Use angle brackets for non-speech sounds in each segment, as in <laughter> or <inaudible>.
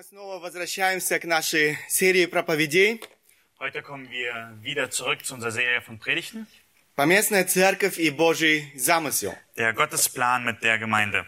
мы снова возвращаемся к нашей серии проповедей Heute kommen wir wieder zurück zu unserer Serie von Predigten. «Поместная церковь и Божий замысел». Der Gottesplan mit der Gemeinde.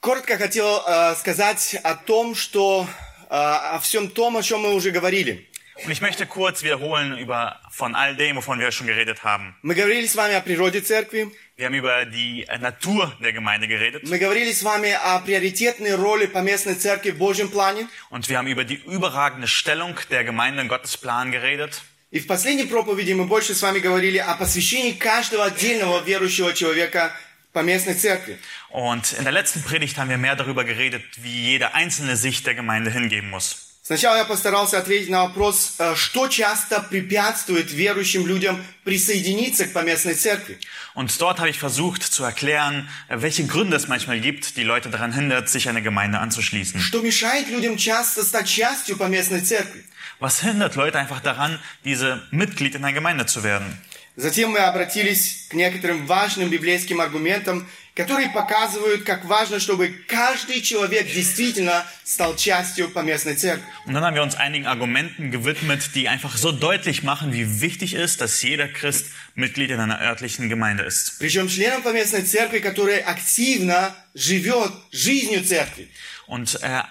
Коротко хотел э, сказать о том, что э, о всем том, о чем мы уже говорили. Und ich möchte kurz wiederholen über von all dem, wovon wir schon geredet haben. Мы говорили с вами о природе церкви, Wir haben über die äh, Natur der Gemeinde geredet мы говорили с вами о приоритетной роли поместной церкви в Божьем плане. und wir haben über die überragende Stellung der Gemeinde in Gottes Plan geredet. И в последней проповеди мы больше с вами говорили о посвящении каждого отдельного верующего человека поместной церкви. Und in der letzten Predigt haben wir mehr darüber geredet, wie jede einzelne sich der Gemeinde hingeben muss. Сначала я постарался ответить на вопрос, э, что часто препятствует верующим людям присоединиться к поместной церкви. Und dort habe ich versucht zu erklären, äh, welche Gründe es manchmal gibt, die Leute daran hindert, sich einer Gemeinde anzuschließen. Что мешает людям часто стать частью поместной церкви. Was hindert Leute einfach daran, diese Mitglied in einer Gemeinde zu werden? Затем мы обратились к некоторым важным библейским аргументам, которые показывают, как важно, чтобы каждый человек действительно стал частью поместной церкви. Und dann haben wir uns einigen Argumenten gewidmet, die einfach so deutlich machen, wie wichtig ist, dass jeder Christ Mitglied in einer örtlichen Gemeinde ist. Причем членом поместной церкви, который активно живет жизнью церкви. Und äh,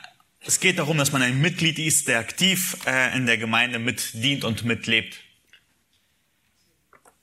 es geht darum, dass man ein Mitglied ist, der aktiv äh, in der Gemeinde mitdient und mitlebt.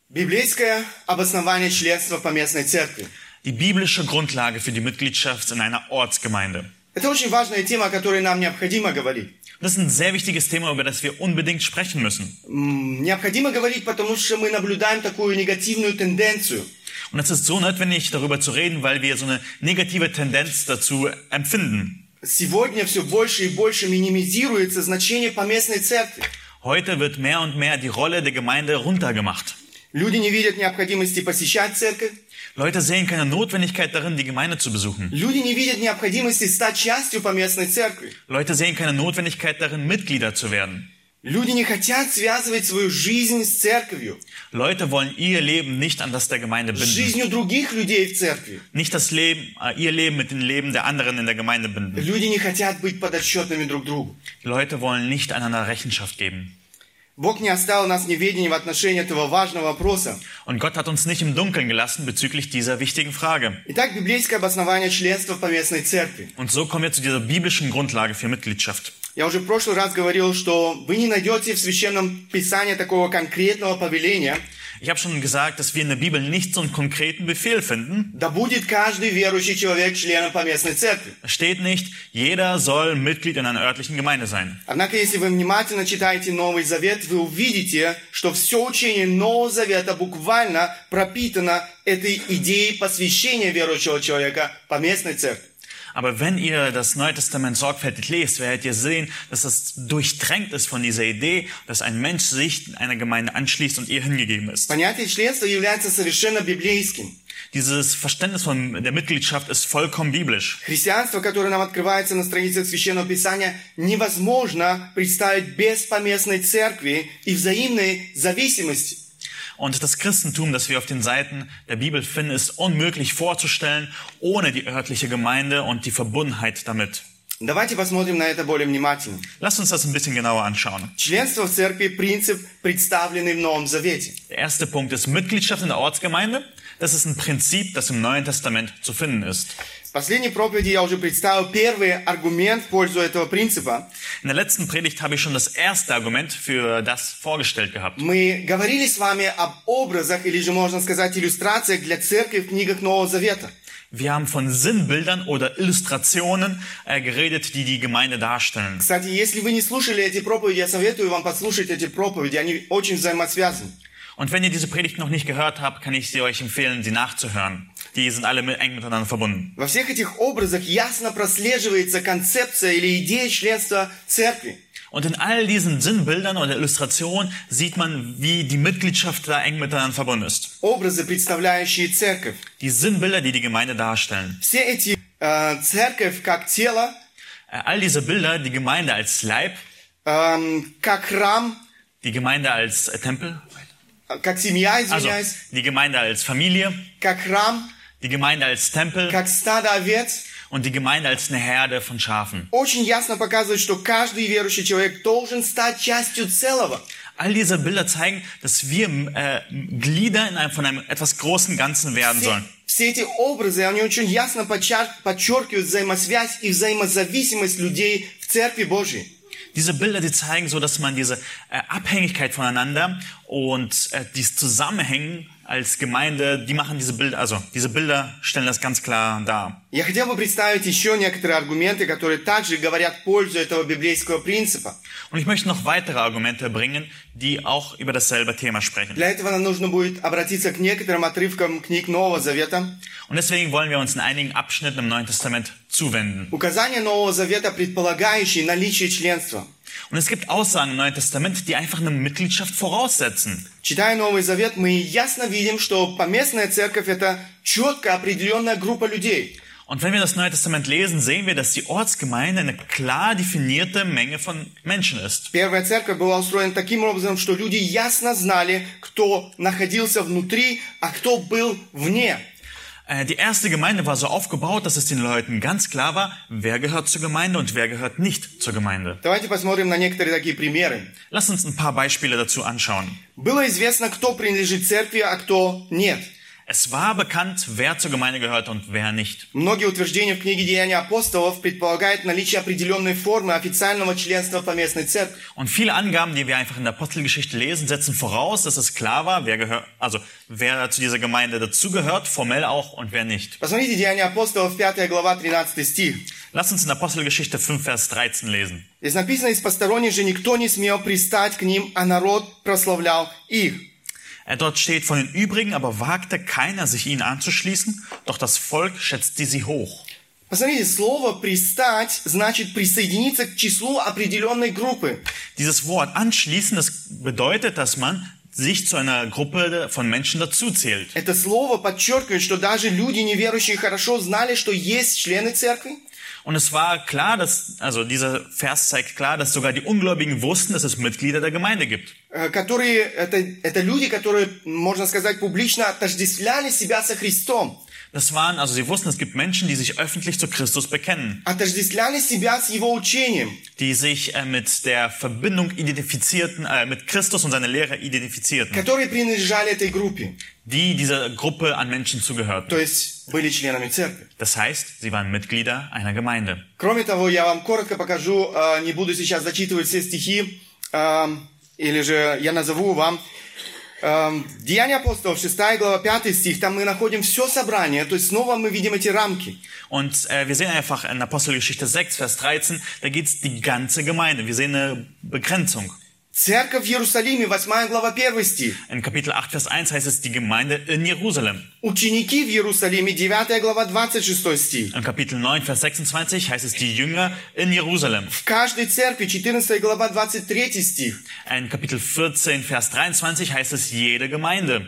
Библейское обоснование членства в поместной церкви. Die biblische Grundlage für die Mitgliedschaft in einer Ortsgemeinde. Это очень важная тема, о которой нам необходимо говорить. Das ist ein sehr wichtiges Thema, über das wir unbedingt sprechen müssen. М, Необходимо говорить, потому что мы наблюдаем такую негативную тенденцию. Und es ist so notwendig, darüber zu reden, weil wir so eine negative Tendenz dazu empfinden. Сегодня все больше и больше минимизируется значение поместной церкви. Heute wird mehr und mehr die Rolle der Gemeinde runtergemacht. Люди не видят необходимости посещать церковь. Leute sehen keine Notwendigkeit darin, die Gemeinde zu besuchen. Люди не видят необходимости стать частью поместной церкви. Leute sehen keine Notwendigkeit darin, Mitglieder zu werden. Люди не хотят связывать свою жизнь с церковью, Leute wollen ihr Leben nicht an das der Gemeinde с binden. жизнью других людей в церкви. Nicht das Leben, äh, ihr Leben mit dem Leben der anderen in der Gemeinde binden. Люди не хотят быть подотчетными друг другу. Leute wollen nicht einander Rechenschaft geben. Бог не оставил нас в неведении в отношении этого важного вопроса. Und Gott hat uns nicht im Dunkeln gelassen bezüglich dieser wichtigen Frage. Итак, библейское обоснование членства в поместной церкви. Und so kommen wir zu dieser biblischen Grundlage für Mitgliedschaft. Я уже в прошлый раз говорил, что вы не найдете в Священном Писании такого конкретного повеления, Ich habe schon gesagt, dass wir in der Bibel nicht so einen konkreten Befehl finden. да будет каждый верующий человек членом поместной церкви. Steht nicht, jeder soll Mitglied in einer örtlichen Gemeinde sein. Однако, если вы внимательно читаете Новый Завет, вы увидите, что все учение Нового Завета буквально пропитано этой идеей посвящения верующего человека поместной церкви. Aber wenn ihr das Neue Testament sorgfältig lest, werdet ihr sehen, dass es durchtränkt ist von dieser Idee, dass ein Mensch sich einer Gemeinde anschließt und ihr hingegeben ist. Понятие членства является совершенно библейским. Dieses Verständnis von der Mitgliedschaft ist vollkommen biblisch. Христианство, которое нам открывается на страницах Священного Писания, невозможно представить без поместной церкви и взаимной зависимости. Und das Christentum, das wir auf den Seiten der Bibel finden, ist unmöglich vorzustellen ohne die örtliche Gemeinde und die Verbundenheit damit. Давайте посмотрим на это более внимательно. Lasst uns das ein bisschen genauer anschauen. Членство в церкви – принцип, представленный в Новом Завете. Der erste Punkt ist Mitgliedschaft in der Ortsgemeinde. Das ist ein Prinzip, das im Neuen Testament zu finden ist. В последней проповеди я уже представил первый аргумент в пользу этого принципа. In der letzten Predigt habe ich schon das erste Argument für das vorgestellt gehabt. Мы говорили с вами об образах, или же можно сказать иллюстрациях для церкви в книгах Нового Завета. Wir haben von Sinnbildern oder Illustrationen äh, geredet, die die Gemeinde darstellen. Кстати, если вы не слушали эти проповеди, я советую вам послушать эти проповеди, они очень взаимосвязаны. Und wenn ihr diese Predigt noch nicht gehört habt, kann ich sie euch empfehlen, sie nachzuhören. Die sind alle mit, eng miteinander verbunden. Во всех этих образах ясно прослеживается концепция или идея членства церкви. Und in all diesen Sinnbildern oder Illustrationen sieht man, wie die Mitgliedschaft da eng miteinander verbunden ist. Образы, представляющие церковь. Die Sinnbilder, die die Gemeinde darstellen. Все эти э, церковь как тело, Äh, All diese Bilder, die Gemeinde als Leib, эм, как храм, die Gemeinde als äh, Tempel, э, как семья, also извиняюсь, die Gemeinde als Familie, как храм, die Gemeinde als Tempel как стадо овец. und die Gemeinde als eine Herde von Schafen. очень ясно показывает, что каждый верующий человек должен стать частью целого. All diese Bilder zeigen, dass wir äh, Glieder in einem, von einem etwas großen Ganzen werden Все, sollen. все эти образы, они очень ясно подчер- подчеркивают взаимосвязь и взаимозависимость людей в Церкви Божьей. Diese Bilder, die zeigen so, dass man diese äh, Abhängigkeit voneinander und äh, dieses Zusammenhängen als Gemeinde, die machen diese Bilder, also diese Bilder stellen das ganz klar dar. Я хотел бы представить еще некоторые аргументы, которые также говорят в пользу этого библейского принципа. Und ich möchte noch weitere Argumente bringen, die auch über dasselbe Thema sprechen. Для этого нам нужно будет обратиться к некоторым отрывкам книг Нового Завета. Und deswegen wollen wir uns in einigen Abschnitten im Neuen Testament zuwenden. Указания Нового Завета, предполагающие наличие членства. Und es gibt Aussagen im Neuen Testament, die einfach eine Mitgliedschaft voraussetzen. Читая Новый Завет, мы ясно видим, что поместная церковь – это четко определенная группа людей. Und wenn wir das Neue Testament lesen, sehen wir, dass die Ortsgemeinde eine klar definierte Menge von Menschen ist. Первая церковь была устроена таким образом, что люди ясно знали, кто находился внутри, а кто был вне. Äh, Die erste Gemeinde war so aufgebaut, dass es den Leuten ganz klar war, wer gehört zur Gemeinde und wer gehört nicht zur Gemeinde. Давайте посмотрим на некоторые такие примеры. Lass uns ein paar Beispiele dazu anschauen. Было известно, кто принадлежит церкви, а кто нет. Es war bekannt, wer zur Gemeinde gehört und wer nicht. Многие утверждения в книге Деяния апостолов предполагают наличие определенной формы официального членства поместной церкви. Und viele Angaben, die wir einfach in der Apostelgeschichte lesen, setzen voraus, dass es klar war, wer gehört, also wer zu dieser Gemeinde dazugehört, formell auch und wer nicht. Посмотрите Деяния апостолов, 5 глава, 13 стих. Lass uns in Apostelgeschichte 5, Vers 13 lesen. Здесь написано, из посторонних же никто не смел пристать к ним, а народ прославлял их. Äh, Dort steht, von den übrigen aber wagte keiner, sich ihnen anzuschließen, doch das Volk schätzte sie hoch. Посмотрите, слово «пристать» значит присоединиться к числу определенной группы. Dieses Wort anschließen, das bedeutet, dass man sich zu einer Gruppe von Menschen dazuzählt. Это слово подчеркивает, что даже люди неверующие хорошо знали, что есть члены церкви, Und es war klar, dass, also dieser Vers zeigt klar, dass sogar die Ungläubigen wussten, dass es Mitglieder der Gemeinde gibt. э, которые, это, это люди, которые, можно сказать, публично отождествляли себя со Христом, Das waren, also sie wussten, es gibt Menschen, die sich öffentlich zu Christus bekennen, отождествляли себя с Его учением, die sich äh, mit der Verbindung identifizierten, äh, mit Christus und seiner Lehre identifizierten, которые принадлежали этой группе, die dieser Gruppe an Menschen zugehörten. то есть были членами церкви. Das heißt, sie waren Mitglieder einer Gemeinde. Кроме того, я вам коротко покажу, э, не буду сейчас зачитывать все стихи, э, или же я назову вам э, Деяния апостолов, 6 глава, 5 стих, там мы находим все собрание, то есть снова мы видим эти рамки. Und äh, wir sehen einfach in Apostelgeschichte 6, Vers 13, da geht's die ganze Gemeinde. Wir sehen eine Begrenzung. Церковь в Иерусалиме, 8 глава, 1 стих. In Kapitel 8, Vers 1 heißt es die Gemeinde in Jerusalem. Ученики в Иерусалиме, 9 глава, 26 стих. In Kapitel 9, Vers 26 heißt es die Jünger in Jerusalem. В каждой церкви, 14 глава, 23 стих. In Kapitel 14, Vers 23 heißt es jede Gemeinde.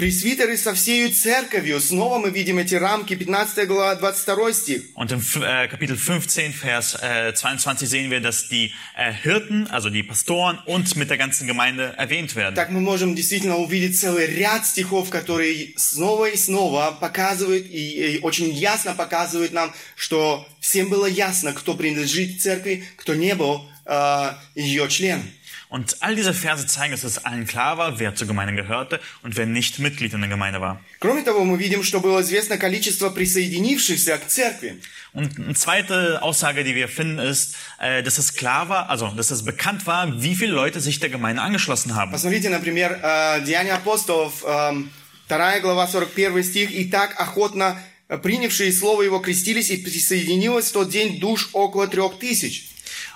Пресвитеры со всею церковью. Снова мы видим эти рамки, 15 глава, 22 стих. Und im äh, Kapitel 15, Vers äh, 22 sehen wir, dass die äh, Hirten, also die Pastoren und mit der ganzen Gemeinde erwähnt werden. Так мы можем действительно увидеть целый ряд стихов, которые снова и снова показывают и, и очень ясно показывают нам, что всем было ясно, кто принадлежит церкви, кто не был э, ее членом. Und all diese Verse zeigen, dass es allen klar war, wer zur Gemeinde gehörte und wer nicht Mitglied in der Gemeinde war. Кроме того, мы видим, что было известно количество присоединившихся к церкви. Und eine zweite Aussage, die wir finden, ist, äh, dass es klar war, also dass es bekannt war, wie viele Leute sich der Gemeinde angeschlossen haben. Посмотрите, например, э, Деяния апостолов, э, 2 глава, 41 стих. «И так охотно э, принявшие слово его крестились, и присоединилось в тот день душ около трех тысяч».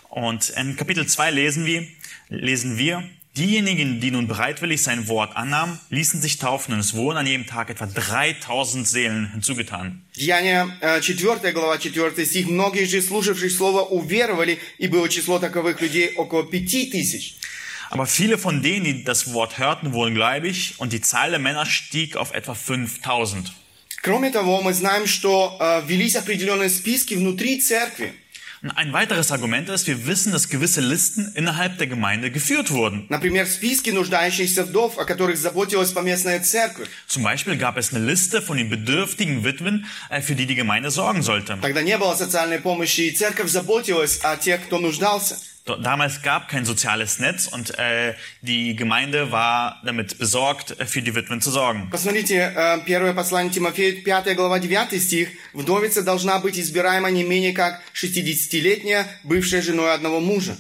Und in Kapitel 2 lesen wir, lesen wir, diejenigen, die nun bereitwillig sein Wort annahmen, ließen sich taufen und es wurden an jedem Tag etwa 3000 Seelen hinzugetan. Деяния, э, 4 глава, 4 стих. «Многие же, слушавшие слово, уверовали, и было число таковых людей около пяти тысяч». Aber viele von denen, die das Wort hörten, wurden gläubig und die Zahl der Männer stieg auf etwa 5000. Кроме того, мы знаем, что э, велись определенные списки внутри церкви. Und ein weiteres Argument ist, wir wissen, dass gewisse Listen innerhalb der Gemeinde geführt wurden. Например, списки нуждающихся вдов, о которых заботилась поместная церковь. Zum Beispiel gab es eine Liste von den bedürftigen Witwen, äh, für die die Gemeinde sorgen sollte. Тогда не было социальной помощи, и церковь заботилась о тех, кто нуждался. Do- Damals gab kein soziales Netz und äh, die Gemeinde war damit besorgt, äh, für die Witwen zu sorgen. Посмотрите, э, первое послание Тимофею, 5 глава, 9 стих. Вдовица должна быть избираема не менее как 60-летняя, бывшая женой одного мужа.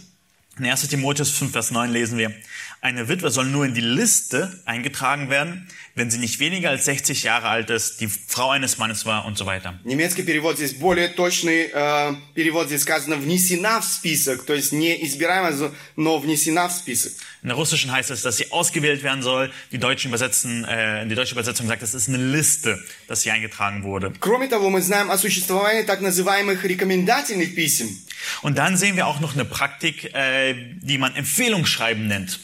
In 1 Timotheus 5, Vers 9 lesen wir, eine Witwe soll nur in die Liste eingetragen werden, wenn sie nicht weniger als 60 Jahre alt ist, die Frau eines Mannes war und so weiter. Немецкий перевод здесь более точный э, перевод. Здесь сказано «внесена в список», то есть не избираема, но внесена в список. In der russischen heißt es, dass sie ausgewählt werden soll. Die deutschen übersetzen, äh, die deutsche Übersetzung sagt, es ist eine Liste, dass sie eingetragen wurde. Кроме того, мы знаем о существовании так называемых рекомендательных писем. Und dann sehen wir auch noch eine Praktik, äh, die man Empfehlungsschreiben nennt.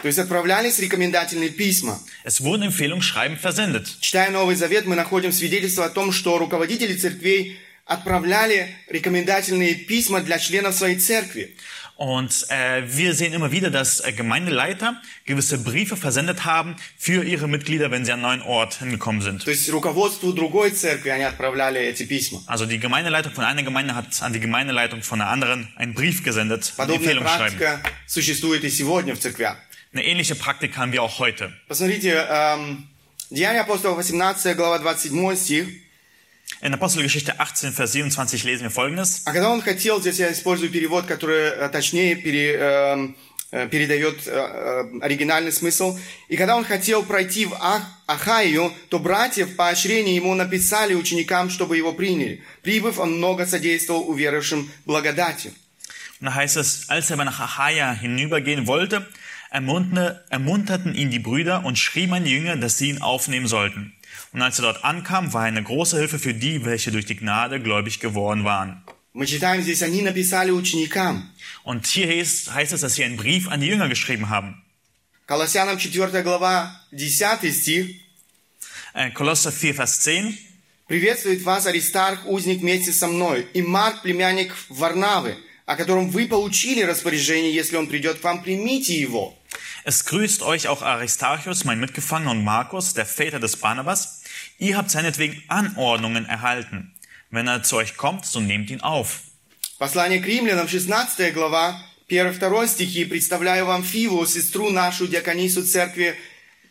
То есть отправлялись рекомендательные письма. Es wurden Empfehlungsschreiben versendet. Читая Новый Завет, мы находим свидетельство о том, что руководители церквей отправляли рекомендательные письма для членов своей церкви. Und äh, wir sehen immer wieder, dass äh, Gemeindeleiter gewisse Briefe versendet haben für ihre Mitglieder, wenn sie an einen neuen Ort hingekommen sind. То есть руководству другой церкви они отправляли эти письма. Also die Gemeindeleitung von einer Gemeinde hat an die Gemeindeleitung von einer anderen einen Brief gesendet, ein Подобная Empfehlungsschreiben. практика существует и сегодня в церквях. Eine ähnliche Praktik haben wir auch heute. Посмотрите, эм, Деяния апостолов 18 глава 27 стих. In Apostelgeschichte 18, Vers 27 lesen wir folgendes. А когда он хотел, здесь я использую перевод, который э, точнее пере- эм, э, передает э, э, оригинальный смысл. И когда он хотел пройти в Ах- Ахаю, то братья в поощрении ему написали ученикам, чтобы его приняли. Прибыв, он много содействовал уверовавшим благодатью. Und da heißt es, als er aber nach Achaia hinübergehen wollte, ermunterte, ermunterten ihn die Brüder und schrieben an die Jünger, dass sie ihn aufnehmen sollten. Und als er dort ankam, war er eine große Hilfe für die, welche durch die Gnade gläubig geworden waren. Мы читаем здесь, они написали ученикам. Und hier heißt, heißt es, dass sie einen Brief an die Jünger geschrieben haben. Колоссянам 4 глава 10 стих. Äh, Kolosser 4, Vers 10. Приветствует вас Аристарх, узник вместе со мной, и Марк, племянник Варнавы, о котором вы получили распоряжение, если он придет к вам, примите его. Es grüßt euch auch Aristarchus, mein Mitgefangener, und Markus, der Väter des Barnabas. Ihr habt seinetwegen Anordnungen erhalten. Wenn er zu euch kommt, so nehmt ihn auf. Послание к римлянам, 16 глава, 1-2 стихи. «Представляю вам Фиву, сестру нашу, диаконису церкви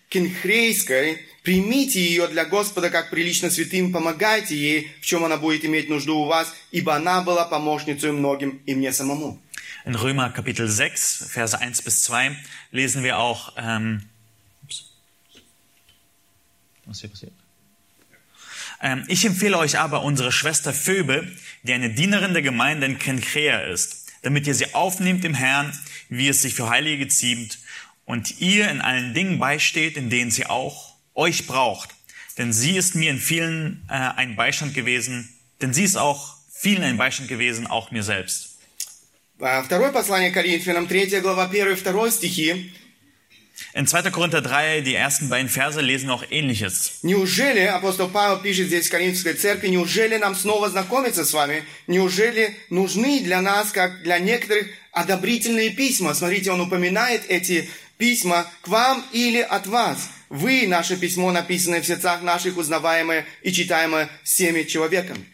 Кенхрейской. Примите ее для Господа, как прилично святым, помогайте ей, в чем она будет иметь нужду у вас, ибо она была помощницей многим и мне самому». In Römer Kapitel 6, Verse 1 bis 2 lesen wir auch, ähm, ups. was hier passiert? Ähm, ich empfehle euch aber unsere Schwester Phoebe, die eine Dienerin der Gemeinde in Kenkrea ist, damit ihr sie aufnehmt im Herrn, wie es sich für Heilige ziemt, und ihr in allen Dingen beisteht, in denen sie auch euch braucht. Denn sie ist mir in vielen äh, ein Beistand gewesen, denn sie ist auch vielen ein Beistand gewesen, auch mir selbst. А, Второе послание к Коринфянам, 3 глава, 1 и 2 стихи. In 2. Korinther 3, die ersten beiden Verse, lesen wir auch Ähnliches. Неужели, апостол Павел пишет здесь в Коринфской церкви, неужели нам снова знакомиться с вами? Неужели нужны для нас, как для некоторых, одобрительные письма? Смотрите, он упоминает эти письма к вам или от вас. Вы, наше письмо, написанное в сердцах наших, узнаваемое и читаемое всеми человеками.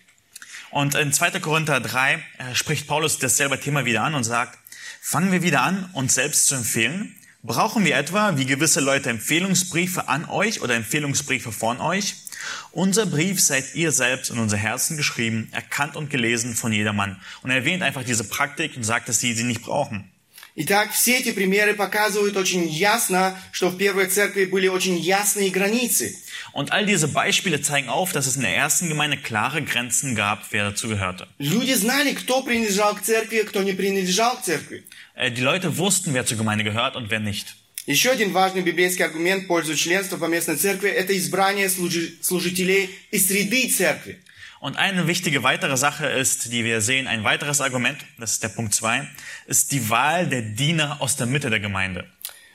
Und in 2. Korinther 3 äh, spricht Paulus dasselbe Thema wieder an und sagt, fangen wir wieder an, uns selbst zu empfehlen? Brauchen wir etwa, wie gewisse Leute, Empfehlungsbriefe an euch oder Empfehlungsbriefe von euch? Unser Brief seid ihr selbst in unser Herzen geschrieben, erkannt und gelesen von jedermann. Und er erwähnt einfach diese Praktik und sagt, dass sie sie nicht brauchen. Итак, все эти примеры показывают очень ясно, что в первой церкви были очень ясные границы. Und all diese Beispiele zeigen auf, dass es in der ersten Gemeinde klare Grenzen gab, wer dazu gehörte. Люди знали, кто принадлежал к церкви, кто не принадлежал к церкви. Äh, Die Leute wussten, wer zur Gemeinde gehört und wer nicht. Еще один важный библейский аргумент в пользу членства поместной церкви – это избрание служи- служителей из среды церкви. Und eine wichtige weitere Sache ist, die wir sehen, ein weiteres Argument, das ist der Punkt zwei, ist die Wahl der Diener aus der Mitte der Gemeinde.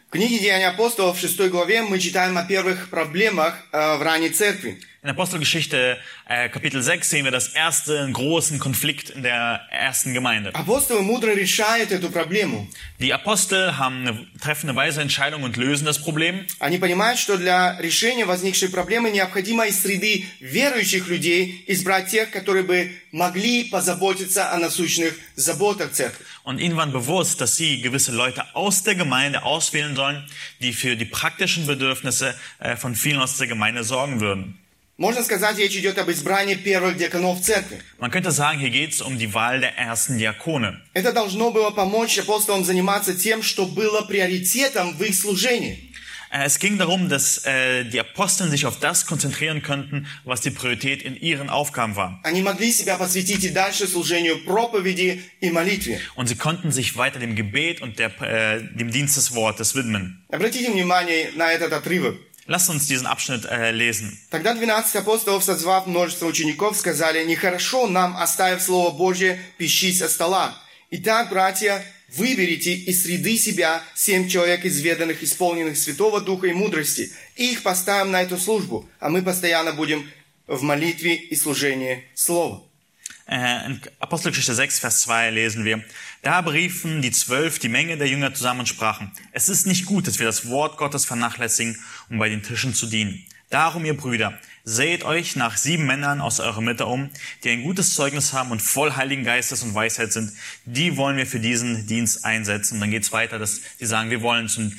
В книге Деяния апостолов в 6 главе мы читаем о первых проблемах э, в ранней церкви. In Apostelgeschichte äh, Kapitel 6 sehen wir das erste großen Konflikt in der ersten Gemeinde. Мудро решают эту проблему. Die Apostel haben eine, treffen eine weise Entscheidung und lösen das Problem. Они понимают, что для решения возникшей проблемы необходимо из среды верующих людей избрать тех, которые бы могли позаботиться о насущных заботах церкви. Und ihnen war bewusst, dass sie gewisse Leute aus der Gemeinde auswählen sollen, die für die praktischen Bedürfnisse äh, von vielen aus der Gemeinde sorgen würden. Можно сказать, речь идет об избрании первых диаконов церкви. Man könnte sagen, hier geht es um die Wahl der ersten Diakone. Это должно было помочь апостолам заниматься тем, что было приоритетом в их служении. Äh, Es ging darum, dass äh, die Aposteln sich auf das konzentrieren könnten, was die Priorität in ihren Aufgaben war. Они могли себя посвятить и дальше служению проповеди и молитве. Und sie konnten sich weiter dem Gebet und der, äh, dem Dienst des Wortes widmen. Обратите внимание на этот отрывок. Lasst uns diesen Abschnitt äh, lesen. Тогда 12 апостолов, созвав множество учеников, сказали, «Нехорошо нам, оставив Слово Божье, пищись о стола. Итак, братья, выберите из среды себя семь человек изведанных, исполненных Святого Духа и мудрости, и их поставим на эту службу, а мы постоянно будем в молитве и служении Слова». Äh, in Apostelgeschichte 6, Vers 2 lesen wir, da beriefen die Zwölf die Menge der Jünger zusammen und sprachen, es ist nicht gut, dass wir das Wort Gottes vernachlässigen, um bei den Tischen zu dienen. Darum, ihr Brüder, seht euch nach sieben Männern aus eurer Mitte um, die ein gutes Zeugnis haben und voll Heiligen Geistes und Weisheit sind. Die wollen wir für diesen Dienst einsetzen. Und dann geht's weiter, dass sie sagen, wir wollen zum,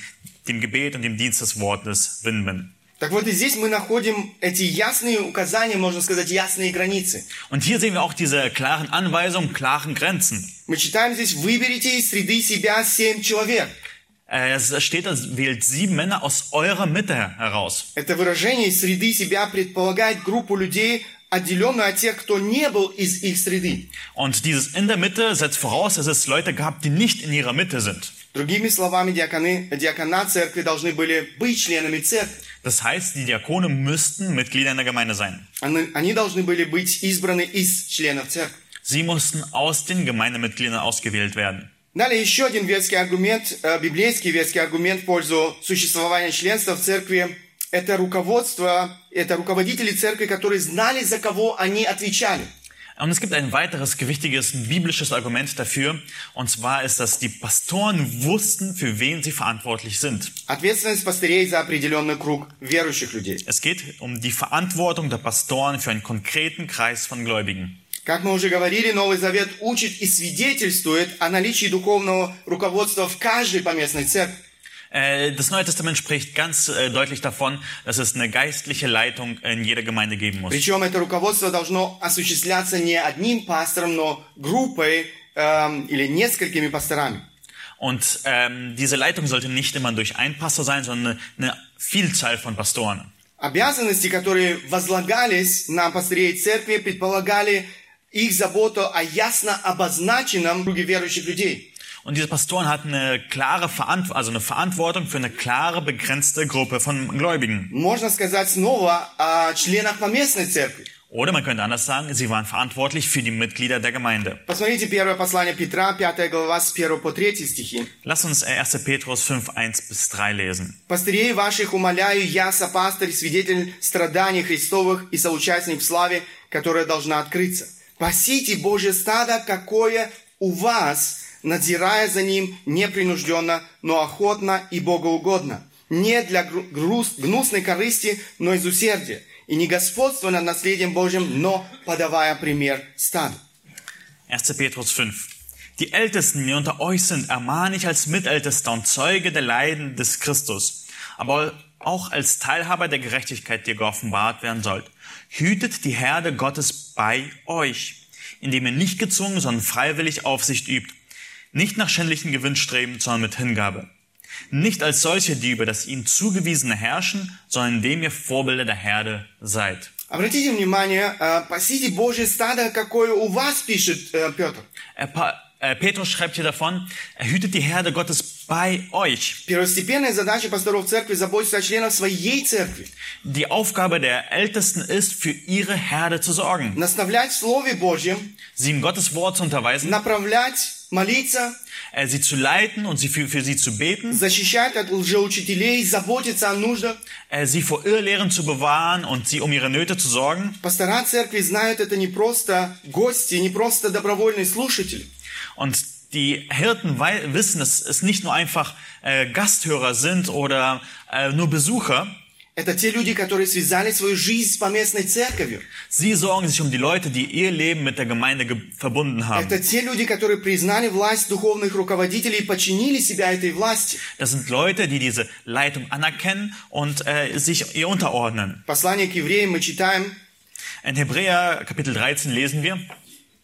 dem Gebet und dem Dienst des Wortes widmen. Так вот и здесь мы находим эти ясные указания, можно сказать, ясные границы. Und hier sehen wir auch diese klaren Anweisungen, klaren Grenzen. Мы читаем здесь, выберите из среды себя семь человек. Äh, Es steht, es wählt sieben Männer aus eurer Mitte heraus. Это выражение из среды себя предполагает группу людей, отделенную от тех, кто не был из их среды. Und dieses in der Mitte setzt voraus, dass es Leute gab, die nicht in ihrer Mitte sind. Другими словами, диаконы, диакона церкви должны были быть членами церкви. Das heißt, die Diakone müssten Mitglieder in der Gemeinde sein. Они, они должны были быть избраны из членов церкви. Sie mussten aus den Gemeindemitgliedern ausgewählt werden. Далее еще один ветский аргумент, э, библейский ветский аргумент в пользу существования членства в церкви. Это руководство, это руководители церкви, которые знали, за кого они отвечали. Und es gibt ein weiteres gewichtiges biblisches Argument dafür, und zwar ist, dass die Pastoren wussten, für wen sie verantwortlich sind. Ответственность пастырей за определенный круг верующих людей. Es geht um die Verantwortung der Pastoren für einen konkreten Kreis von Gläubigen. Как мы уже говорили, Новый Завет учит и свидетельствует о наличии духовного руководства в каждой поместной церкви. Äh, Das Neue Testament spricht ganz äh, deutlich davon, dass es eine geistliche Leitung in jeder Gemeinde geben muss. Причем это руководство должно осуществляться не одним пастором, но группой эм, или несколькими пасторами. Und ähm, diese Leitung sollte nicht immer durch einen Pastor sein, sondern eine, eine Vielzahl von Pastoren. Обязанности, которые возлагались на пастырей церкви, предполагали их заботу о ясно обозначенном круге верующих людей. Und diese Pastoren hatten eine klare Verantwortung, also eine Verantwortung für eine klare, begrenzte Gruppe von Gläubigen. Можно сказать снова о членах поместной церкви. Oder man könnte anders sagen, sie waren verantwortlich für die Mitglieder der Gemeinde. Посмотрите первое послание Петра, 5 глава, с 1 по 3 стихи. Lass uns äh, 1. Petrus 5, 1 bis 3 lesen. Пастырей ваших умоляю, я, сопастырь, свидетель страданий Христовых и соучастник в славе, которая должна открыться. Пасите Божье стадо, какое у вас, надзирая за ним непринужденно, но охотно и богоугодно. Не для гру- груз- гнусной корысти, но из усердия. И не господство над наследием Божьим, но подавая пример стаду. 1. Petrus 5. Die Ältesten, die unter euch sind, ermahne ich als Mitältester und Zeuge der Leiden des Christus, aber auch als Teilhaber der Gerechtigkeit, die geoffenbart werden soll. Hütet die Herde Gottes bei euch, indem ihr nicht gezwungen, sondern freiwillig Aufsicht übt. Nicht nach schändlichen Gewinn streben, sondern mit Hingabe. Nicht als solche, die über das ihnen zugewiesene herrschen, sondern indem ihr Vorbilder der Herde seid. Обратите внимание, э, пасите Божье стадо, какое у вас, пишет э, Петр. Äh, Pa- äh, Petrus schreibt hier davon, er hütet die Herde Gottes bei euch. Первостепенная задача пасторов церкви заботиться о членах своей церкви, Die Aufgabe der Ältesten ist, für ihre Herde zu sorgen, наставлять в Слове Божьем, sie in Gottes Wort zu unterweisen направлять молиться, äh, sie zu leiten und sie für, für sie zu beten, защищать от лжеучителей, заботиться о нуждах. äh, sie vor Irrlehren zu bewahren und sie um ihre Nöte zu sorgen. Пастора церкви знают это не просто гости, не просто добровольные слушатели. Und die Hirten wei- wissen, dass es nicht nur einfach äh, Gasthörer sind oder äh, nur Besucher. Это те люди, которые связали свою жизнь с поместной церковью. Sie sorgen sich um die Leute, die ihr Leben mit der Gemeinde ge verbunden haben. Это те люди, которые признали власть духовных руководителей и подчинили себя этой власти. Das sind Leute, die diese Leitung anerkennen und äh, sich ihr unterordnen. Послание к евреям мы читаем In Hebräer Kapitel 13 lesen wir,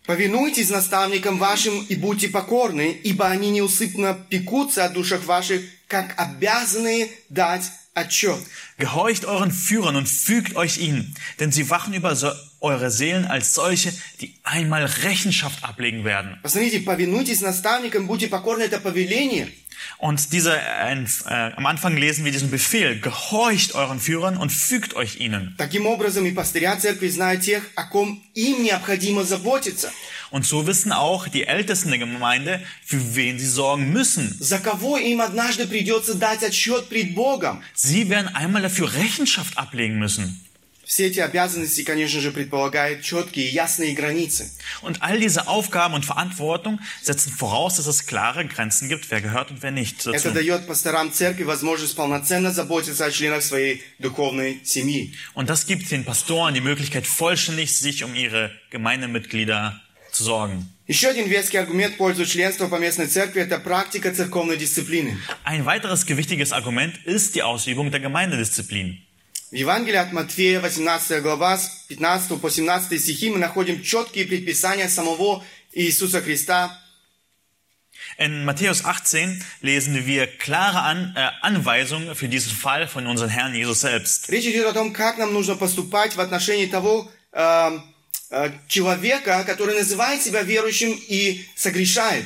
Повинуйтесь наставникам вашим и будьте покорны, ибо они неусыпно пекутся о душах ваших, как обязанные дать отчет. Gehorcht euren Führern und fügt euch ihnen, denn sie wachen über so eure Seelen als solche, die einmal Rechenschaft ablegen werden. Посмотрите, повинуйтесь наставникам, будьте покорны, это повеление. Und diese, äh, äh, am Anfang lesen wir diesen Befehl, gehorcht euren Führern und fügt euch ihnen. Таким образом, и пастыря церкви знают тех, о ком им необходимо заботиться, Und so wissen auch die Ältesten der Gemeinde, für wen sie sorgen müssen. за кого им однажды придется дать отчет пред Богом. Sie werden einmal dafür Rechenschaft ablegen müssen. Все эти обязанности, конечно же, предполагают четкие и ясные границы. Und all diese Aufgaben und Verantwortung setzen voraus, dass es klare Grenzen gibt, wer gehört und wer nicht Это dazu. дает пасторам церкви возможность полноценно заботиться о членах своей духовной семьи. Und das gibt den Pastoren die Möglichkeit, vollständig sich um ihre Gemeindemitglieder zu sorgen. Еще один веский аргумент в пользу членства по местной церкви – это практика церковной дисциплины. Ein weiteres gewichtiges Argument ist die Ausübung der Gemeindedisziplin. В Евангелии от Матфея, 18 глава, с 15 по 17 стихи мы находим четкие предписания самого Иисуса Христа In Matthäus 18 lesen wir klare An äh, Anweisungen für diesen Fall von unserem Herrn Jesus selbst. Речь идет о том, как нам нужно поступать в отношении того э, э, человека, который называет себя верующим и согрешает.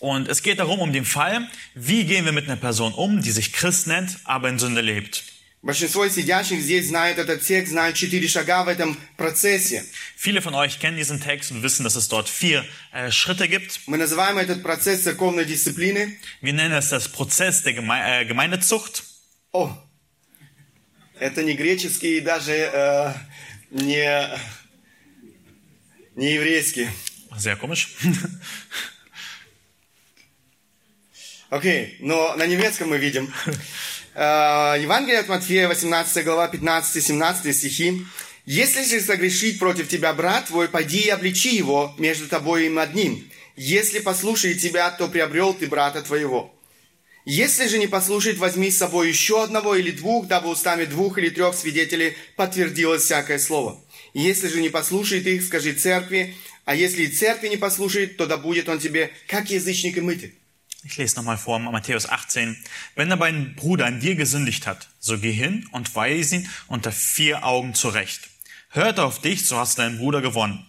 Und es geht darum, um den Fall, wie gehen wir mit einer Person um, die sich Christ nennt, aber in Sünde lebt. Большинство сидящих здесь знают этот текст, знают четыре шага в этом процессе. Viele von euch kennen diesen Text und wissen, dass es dort vier äh, Schritte gibt. Мы называем этот процесс церковной дисциплины. Wir nennen es das Prozess der Geme äh, Gemeindezucht. О, это не греческий и даже э, не, не еврейский. Sehr komisch. Окей, но на немецком мы видим. <laughs> Э, Евангелие от Матфея, 18 глава, 15-17 стихи. «Если же согрешит против тебя брат твой, пойди и обличи его между тобой и им одним. Если послушает тебя, то приобрел ты брата твоего. Если же не послушает, возьми с собой еще одного или двух, дабы устами двух или трех свидетелей подтвердилось всякое слово. Если же не послушает их, скажи церкви, а если и церкви не послушает, то да будет он тебе, как язычник и мытый». Ich lese nochmal vor, Matthäus 18. Wenn aber ein Bruder an dir gesündigt hat, so geh hin und weise ihn unter vier Augen zurecht. Hört auf dich, so hast du deinen Bruder gewonnen.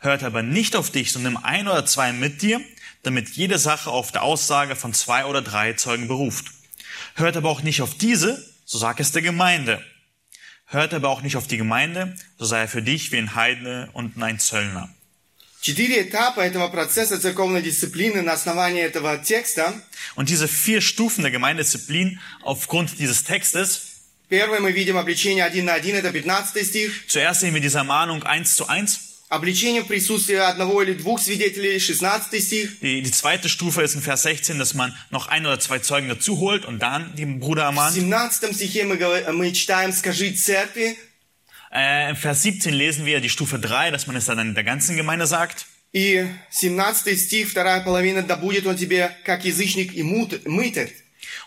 Hört er aber nicht auf dich, so nimm ein oder zwei mit dir, damit jede Sache auf der Aussage von zwei oder drei Zeugen beruft. Hört aber auch nicht auf diese, so sag es der Gemeinde. Hört aber auch nicht auf die Gemeinde, so sei er für dich wie ein Heidne und ein Zöllner. Четыре этапа этого процесса церковной дисциплины на основании этого текста. Und diese vier Stufen der Gemeindisziplin aufgrund dieses Textes Первое мы видим обличение один на один, это 15 стих. Zuerst sehen wir diese Ermahnung eins zu eins. Обличение в присутствии одного или двух свидетелей, 16 стих. Die, die zweite Stufe ist in Vers 16, dass man noch ein oder zwei Zeugen dazu holt und dann den Bruder В ermahnt. 17 стихе мы, говор- мы читаем «Скажи церкви». Äh, in Vers 17 lesen wir die Stufe 3, dass man es dann in der ganzen Gemeinde sagt. И 17 стих, вторая половина, «Да будет он тебе, как язычник и мут- мытарь».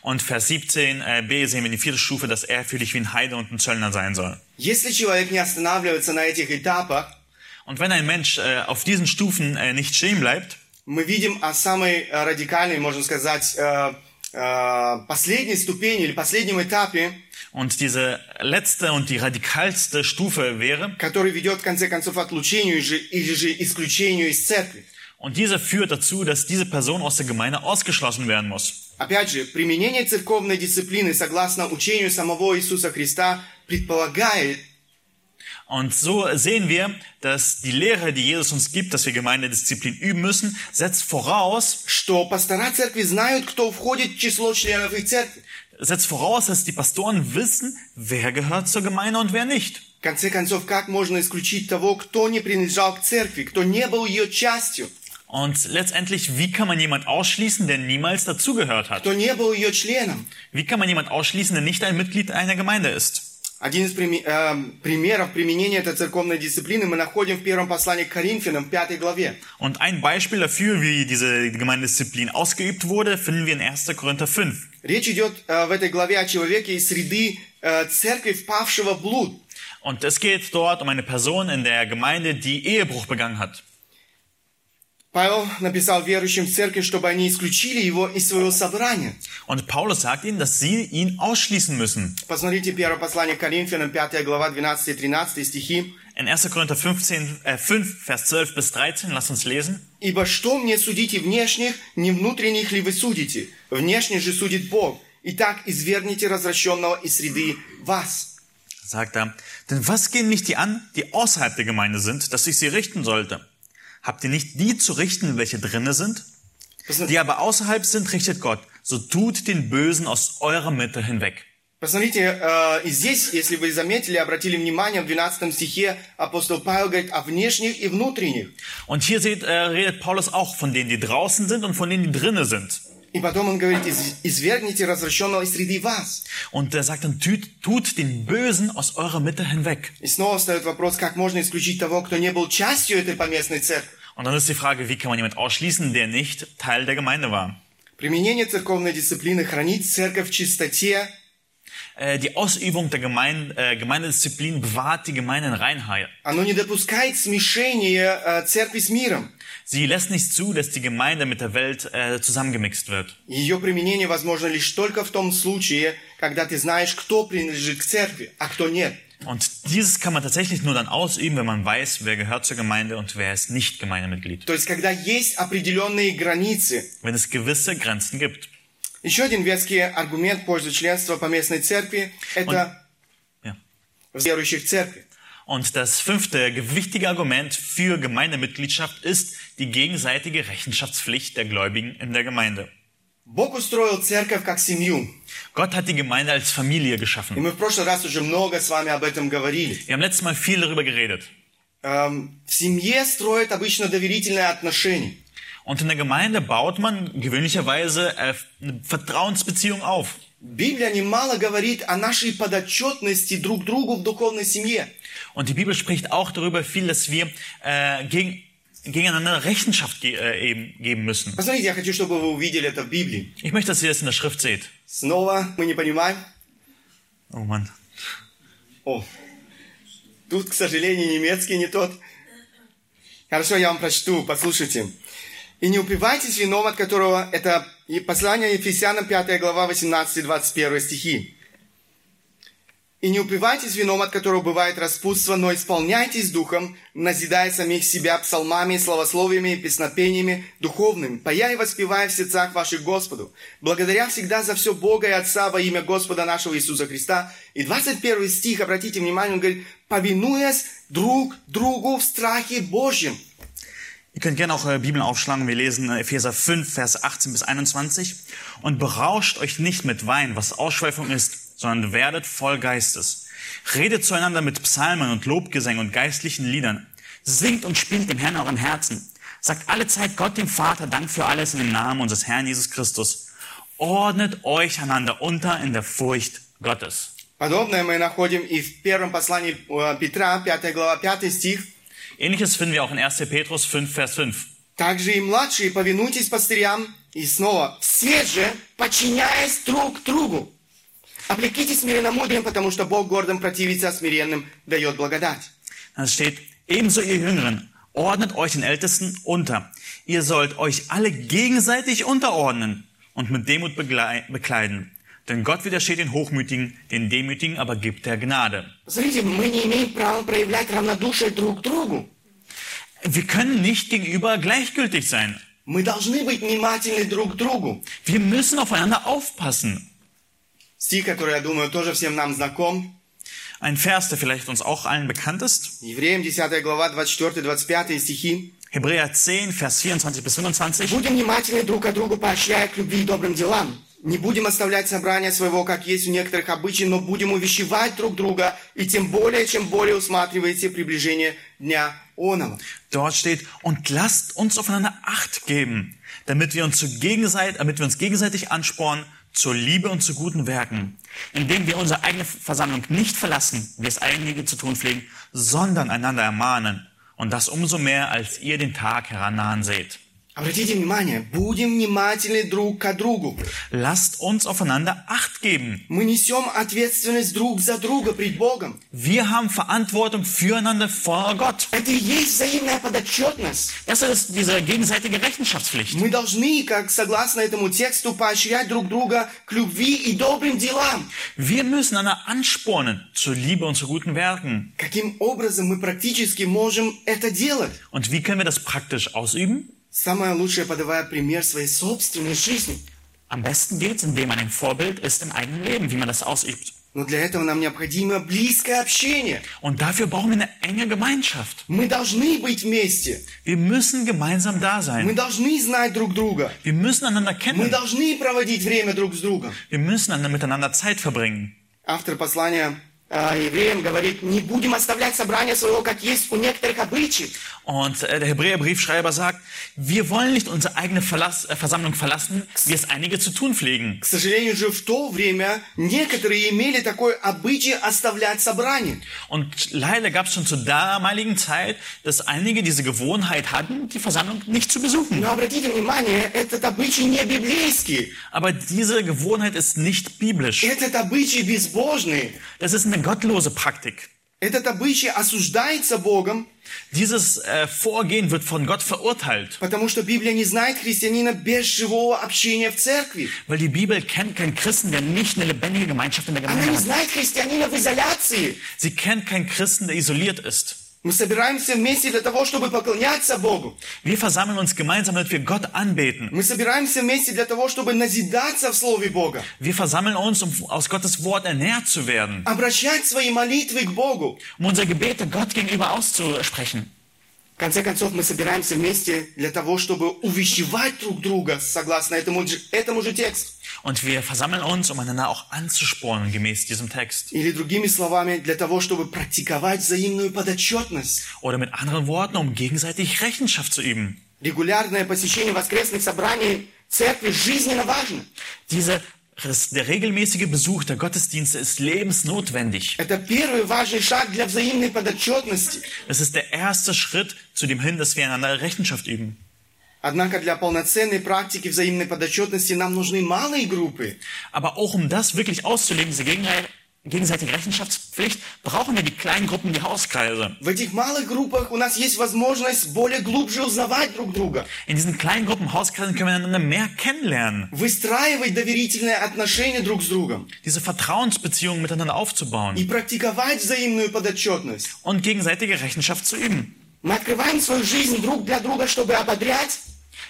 Und Vers 17 äh, b sehen wir die vierte Stufe, dass er für dich wie ein Heide und ein Zöllner sein soll. Если человек не останавливается на этих этапах, Und wenn ein Mensch äh, auf diesen Stufen äh, nicht stehen bleibt, мы видим о самой э, радикальной, можно сказать, э, э, последней ступени или последнем этапе, und diese letzte und die radikalste Stufe wäre, который ведет в конце концов к отлучению же- или же исключению из церкви. und diese führt dazu, dass diese Person aus der Gemeinde ausgeschlossen werden muss. Опять же, применение церковной дисциплины согласно учению самого Иисуса Христа предполагает, Und so sehen wir, dass die Lehre, die Jesus uns gibt, dass wir Gemeindedisziplin üben müssen, setzt voraus, что пастора церкви знают, кто входит в число членов их церкви. setzt voraus, dass die Pastoren wissen, wer gehört zur Gemeinde und wer nicht. В конце концов, как можно исключить того, кто не принадлежал к церкви, кто не был ее частью, Und letztendlich, wie kann man jemand ausschließen, der niemals dazugehört hat? кто не был ее членом? Wie kann man jemand ausschließen, der nicht ein Mitglied einer Gemeinde ist? Один из прими- э, примеров применения этой церковной дисциплины мы находим в первом послании к Коринфянам, в пятой главе. Und ein Beispiel dafür, wie diese Gemeindedisziplin ausgeübt wurde, finden wir in 1. Korinther 5. Речь идет э, в этой главе о человеке из среды э, церкви, впавшего в блуд. Und es geht dort um eine Person in der Gemeinde, die Ehebruch begangen hat. Павел написал верующим в церкви, чтобы они исключили его из своего собрания. Und Paulus sagt ihnen, dass sie ihn ausschließen müssen. Посмотрите первое послание к Коринфянам, 5 глава, 12 и 13 стихи. In 1. Korinther 15, äh, 5, Vers 12 bis 13, lasst uns lesen. «Ибо что мне судите внешних, не внутренних ли вы судите? Внешне же судит Бог. Итак, извергните развращенного из среды вас». Sagt er, denn was gehen mich die an, die außerhalb der Gemeinde sind, dass ich sie richten sollte? Habt ihr nicht die zu richten, welche drinne sind? Посмотрите, Die aber außerhalb sind, richtet Gott. So tut den Bösen aus eurer Mitte hinweg. посмотрите, э, и здесь, если вы заметили, обратили внимание, в 12 стихе апостол Павел говорит о внешних и внутренних. Und hier seht, äh, redet Paulus auch von denen, die draußen sind und von denen, die drinnen sind. И потом он говорит, «Из- извергните развращенного из среды вас. Und er sagt dann, tut, tut den Bösen aus eurer Mitte hinweg. И снова встает вопрос, как можно исключить того, кто не был частью этой поместной церкви. Und dann ist die Frage, wie kann man jemand ausschließen, der nicht Teil der Gemeinde war? Применение церковной дисциплины хранит церковь в чистоте, Äh, die Ausübung der Gemeinde, äh, Gemeindedisziplin bewahrt die Gemeinde in Reinheit. оно не допускает смешения э, церкви с миром. Sie lässt nicht zu, dass die Gemeinde mit der Welt äh, zusammengemixt wird. Ее применение возможно лишь только в том случае, когда ты знаешь, кто принадлежит к церкви, а кто нет. Und dieses kann man tatsächlich nur dann ausüben, wenn man weiß, wer gehört zur Gemeinde und wer ist nicht Gemeindemitglied. То есть, когда есть определенные границы. Wenn es gewisse Grenzen gibt. Еще один веский аргумент в пользу членства поместной церкви – это Ja. верующих в церкви. Und das fünfte gewichtige Argument für Gemeindemitgliedschaft ist die gegenseitige Rechenschaftspflicht der Gläubigen in der Gemeinde. Бог устроил церковь как семью. Gott hat die Gemeinde als Familie И geschaffen. мы в прошлый раз уже много с вами об этом говорили. Wir haben letztes Mal viel darüber geredet. Эм, в семье строят обычно доверительные отношения. Und in der Gemeinde baut man gewöhnlicherweise äh, eine Vertrauensbeziehung auf. Библия немало говорит о нашей подотчетности друг другу в духовной семье. Und die Bibel spricht auch darüber viel, dass wir äh, gegen, gegeneinander Rechenschaft ge äh, eben geben müssen. Посмотрите, я хочу, чтобы вы увидели это в Библии. Ich möchte, dass ihr das in der Schrift seht. Снова мы не понимаем. Oh Mann. О, тут, к сожалению, немецкий не тот. Хорошо, я вам прочту, послушайте. «И не упивайтесь вином, от которого...» Это послание Ефесянам, 5 глава, 18-21 стихи. «И не упивайтесь вином, от которого бывает распутство, но исполняйтесь духом, назидая самих себя псалмами, славословиями и песнопениями духовными, пая и воспевая в сердцах ваших Господу, благодаря всегда за все Бога и Отца во имя Господа нашего Иисуса Христа». И 21 стих, обратите внимание, он говорит, «Повинуясь друг другу в страхе Божьем». Ihr könnt gerne auch eure Bibeln aufschlagen. Wir lesen Epheser 5, Vers 18 bis 21. Und berauscht euch nicht mit Wein, was Ausschweifung ist, sondern werdet voll Geistes. Redet zueinander mit Psalmen und Lobgesängen und geistlichen Liedern. Singt und spielt dem Herrn euren Herzen. Sagt alle Zeit Gott dem Vater Dank für alles in dem Namen unseres Herrn Jesus Christus. Ordnet euch einander unter in der Furcht Gottes. Подобное мы находим и в первом послании э, Петра, 5 глава, 5 стих. Ähnliches finden wir auch in 1. Petrus 5, Vers 5. Также и младшие, повинуйтесь пастырям. И снова, все же, подчиняясь друг другу. Облекитесь смиренномудрием, потому что Бог гордым противится, а смиренным дает благодать. Da steht, ebenso ihr Jüngeren, ordnet euch den Ältesten unter. Ihr sollt euch alle gegenseitig unterordnen und mit Demut beglei- bekleiden. Denn Gott widersteht den Hochmütigen, den Demütigen aber gibt er Gnade. Смотрите, мы не имеем права проявлять равнодушие друг к другу. Wir können nicht gegenüber gleichgültig sein. Мы должны быть внимательны друг к другу. Wir müssen aufeinander aufpassen. Стих, который, я думаю, тоже всем нам знаком. Ein Vers, der vielleicht uns auch allen bekannt ist. Евреям 10 глава 24-25 стихи. Hebräer 10, Vers 24 bis 25. Будем внимательны друг к другу, поощряя к любви и добрым делам. Не будем оставлять собрания своего, как есть у некоторых обычаев, но будем увещевать друг друга, и тем более, чем более усматриваете приближение дня оного. Dort steht, und lasst uns aufeinander Acht geben, damit wir uns, gegenseitig, damit wir uns gegenseitig anspornen zur Liebe und zu guten Werken, indem wir unsere eigene Versammlung nicht verlassen, wie es einige zu tun pflegen, sondern einander ermahnen. Und das umso mehr, als ihr den Tag herannahen seht. Обратите внимание, будем внимательны друг к другу. Lasst uns aufeinander Acht geben. Мы несем ответственность друг за друга пред Богом. Wir haben Verantwortung füreinander vor Gott. Это и есть взаимная подотчетность. Das ist diese gegenseitige Rechenschaftspflicht. Мы должны, как согласно этому тексту, поощрять друг друга к любви и добрым делам. Wir müssen einander anspornen zur Liebe und zu guten Werken. Каким образом мы практически можем это делать? Und wie können wir das praktisch ausüben? Самое лучшее, подавая пример своей собственной жизни. Am besten geht es, indem man ein Vorbild ist im eigenen Leben, wie man das ausübt. Но для этого нам необходимо близкое общение. Und dafür brauchen wir eine enge Gemeinschaft. Мы должны быть вместе. Wir müssen gemeinsam da Мы sein. должны знать друг друга. Wir müssen einander Мы kennen. должны проводить время друг с другом. Wir müssen einander miteinander Zeit verbringen. Автор послания А, евреям говорит, не будем оставлять собрание своего, как есть у некоторых обычаев. Und äh, der Hebräerbriefschreiber sagt, wir wollen nicht unsere eigene Verlass, äh, Versammlung verlassen, wie es einige zu tun pflegen. К сожалению же, в то время некоторые имели такой обычай оставлять собрание. Und leider gab es schon zur damaligen Zeit, dass einige diese Gewohnheit hatten, die Versammlung nicht zu besuchen. Но обратите внимание, этот обычай не библейский. Aber diese Gewohnheit ist nicht biblisch. Этот обычай безбожный. Das ist eine gottlose Praktik. Этот обычай осуждается Богом, Dieses äh, Vorgehen wird von Gott verurteilt, потому что Библия не знает христианина без живого общения в церкви. weil die Bibel kennt keinen Christen, der nicht eine lebendige Gemeinschaft in der Она Gemeinde не hat. знает христианина в изоляции. Sie kennt keinen Christen, der isoliert ist. Мы собираемся вместе для того, чтобы поклоняться Богу. Wir versammeln uns gemeinsam, damit wir Gott anbeten. Мы собираемся вместе для того, чтобы назидаться в Слове Бога. Wir versammeln uns, um aus Gottes Wort ernährt zu werden, Обращать свои молитвы к Богу. um unsere Gebete Gott gegenüber auszusprechen. В конце концов, мы собираемся вместе для того, чтобы увещевать друг друга, согласно этому, этому же тексту. Und wir versammeln uns, um einander auch anzuspornen, gemäß diesem Text. Или другими словами, для того, чтобы практиковать взаимную подотчетность. Oder mit anderen Worten, um gegenseitig Rechenschaft zu üben. Регулярное посещение Посещение воскресных собраний церкви жизненно важно. Diese, das, der regelmäßige Besuch der Gottesdienste ist lebensnotwendig. Это первый важный шаг для взаимной подотчетности. Es ist der erste Schritt zu dem hin, dass wir einander Rechenschaft üben. Однако для полноценной практики взаимной подотчетности нам нужны малые группы. Aber auch um das wirklich auszulegen, diese gegen- gegenseitige Rechenschaftspflicht, brauchen wir die kleinen Gruppen, die Hauskreise. В этих малых группах у нас есть возможность более глубже узнавать друг друга, In diesen kleinen Gruppen, Hauskreisen können wir einander mehr kennenlernen, выстраивать доверительные отношения друг с другом diese Vertrauensbeziehungen miteinander aufzubauen и практиковать взаимную подотчетность. und gegenseitige Rechenschaft zu üben. Мы открываем свою жизнь друг для друга, чтобы ободрять,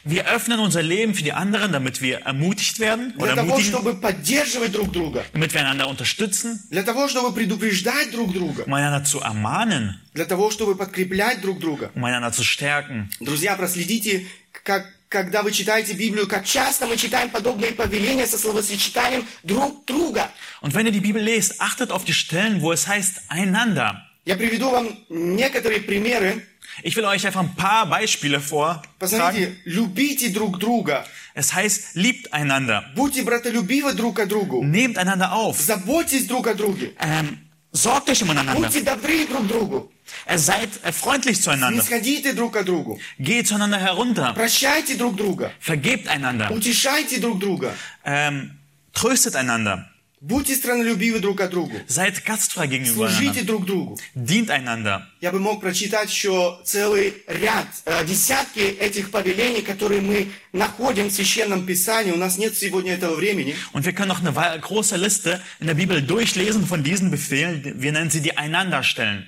Wir öffnen unser Leben für die anderen, damit wir ermutigt werden oder Для того, ermutigen, чтобы поддерживать друг друга, damit wir einander unterstützen, для того, чтобы предупреждать друг друга, um einander zu ermahnen, для того, чтобы подкреплять друг друга. um einander zu stärken. Друзья, проследите, как, когда вы читаете Библию, как часто мы читаем подобные повеления со словосочетанием друг друга. Und wenn ihr die Bibel lest, achtet auf die Stellen, wo es heißt einander. Я приведу вам некоторые примеры. Ich will euch einfach ein paar Beispiele vortragen. Посмотрите, любите друг друга, Es heißt, liebt einander, будьте братолюбивы друг к другу, nehmt einander auf, заботьтесь друг о друге, ähm, sorgt euch umeinander, Будьте добры друг другу. äh, seid äh, freundlich zueinander, снисходите друг к другу, geht zueinander herunter, прощайте друг друга, vergebt einander, утешайте друг друга, ähm, tröstet einander, Будьте странолюбивы друг к другу, seid gastfrei gegenüber служите друг другу. dient einander. Я бы мог прочитать еще целый Ряд, э, десятки этих повелений, которые мы находим в Священном Писании. У нас нет сегодня этого времени. Und wir können noch eine große Liste in der Bibel durchlesen von diesen Befehlen. Wir nennen sie die Einanderstellen.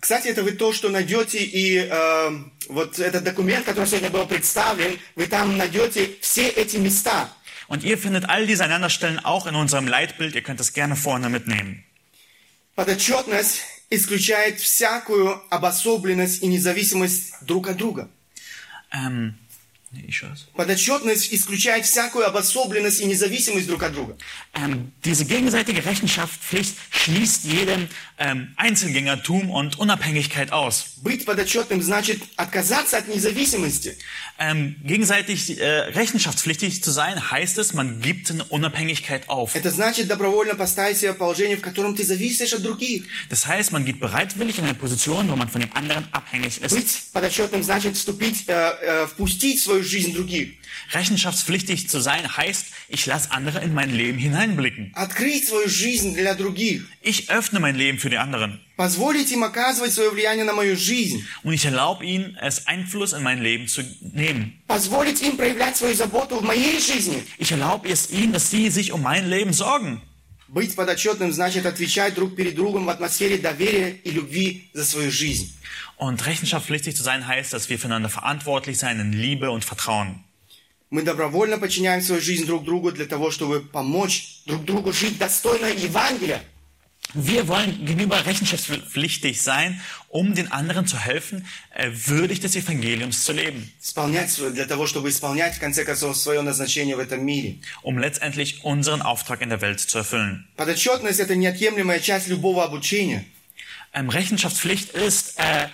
Кстати, это вы то, что найдете, и э, вот этот документ, который сегодня был представлен, вы там найдете все эти места. Und ihr findet all diese Einanderstellen auch in unserem Leitbild. Ihr könnt es gerne vorne mitnehmen. Подотчетность исключает всякую обособленность и независимость друг от друга. Ähm. Подотчетность исключает всякую обособленность и независимость друг от друга. Ähm, diese gegenseitige Rechenschaftspflicht schließt jedem ähm, Einzelgängertum und Unabhängigkeit aus. Быть подотчетным значит отказаться от независимости. Ähm, gegenseitig äh, rechenschaftspflichtig zu sein, heißt es, man gibt eine Unabhängigkeit auf. Это значит добровольно поставить себя в положение, в котором ты зависишь от других. Das heißt, man geht bereitwillig in eine Position, wo man von dem anderen abhängig ist. Быть подотчетным значит вступить, э, э, впустить в свою жизнь других. Rechenschaftspflichtig zu sein, heißt, ich lasse andere in mein Leben hineinblicken. Открыть свою жизнь для других. Ich öffne mein Leben für die anderen. Позволить им оказывать свое влияние на мою жизнь. Und ich erlaube ihnen, es Einfluss in mein Leben zu nehmen. Позволить им проявлять свою заботу в моей жизни. Ich erlaube es ihnen, dass sie sich um mein Leben sorgen. Быть подотчетным значит отвечать друг перед другом в атмосфере доверия и любви за свою жизнь. Und rechenschaftspflichtig zu sein heißt, dass wir füreinander verantwortlich sein in Liebe und Vertrauen. Мы добровольно подчиняем свою жизнь друг другу для того, чтобы помочь Друг другу жить достойно Евангелия. Wir wollen gegenüber rechenschaftspflichtig sein, um den anderen zu helfen, äh, würdig des Evangeliums zu leben. исполнять свое, для того, чтобы исполнять, в конце концов, свое назначение в этом мире. um letztendlich unseren Auftrag in der Welt zu erfüllen. Подотчетность – это неотъемлемая часть любого обучения. Ähm, Rechenschaftspflicht ist äh,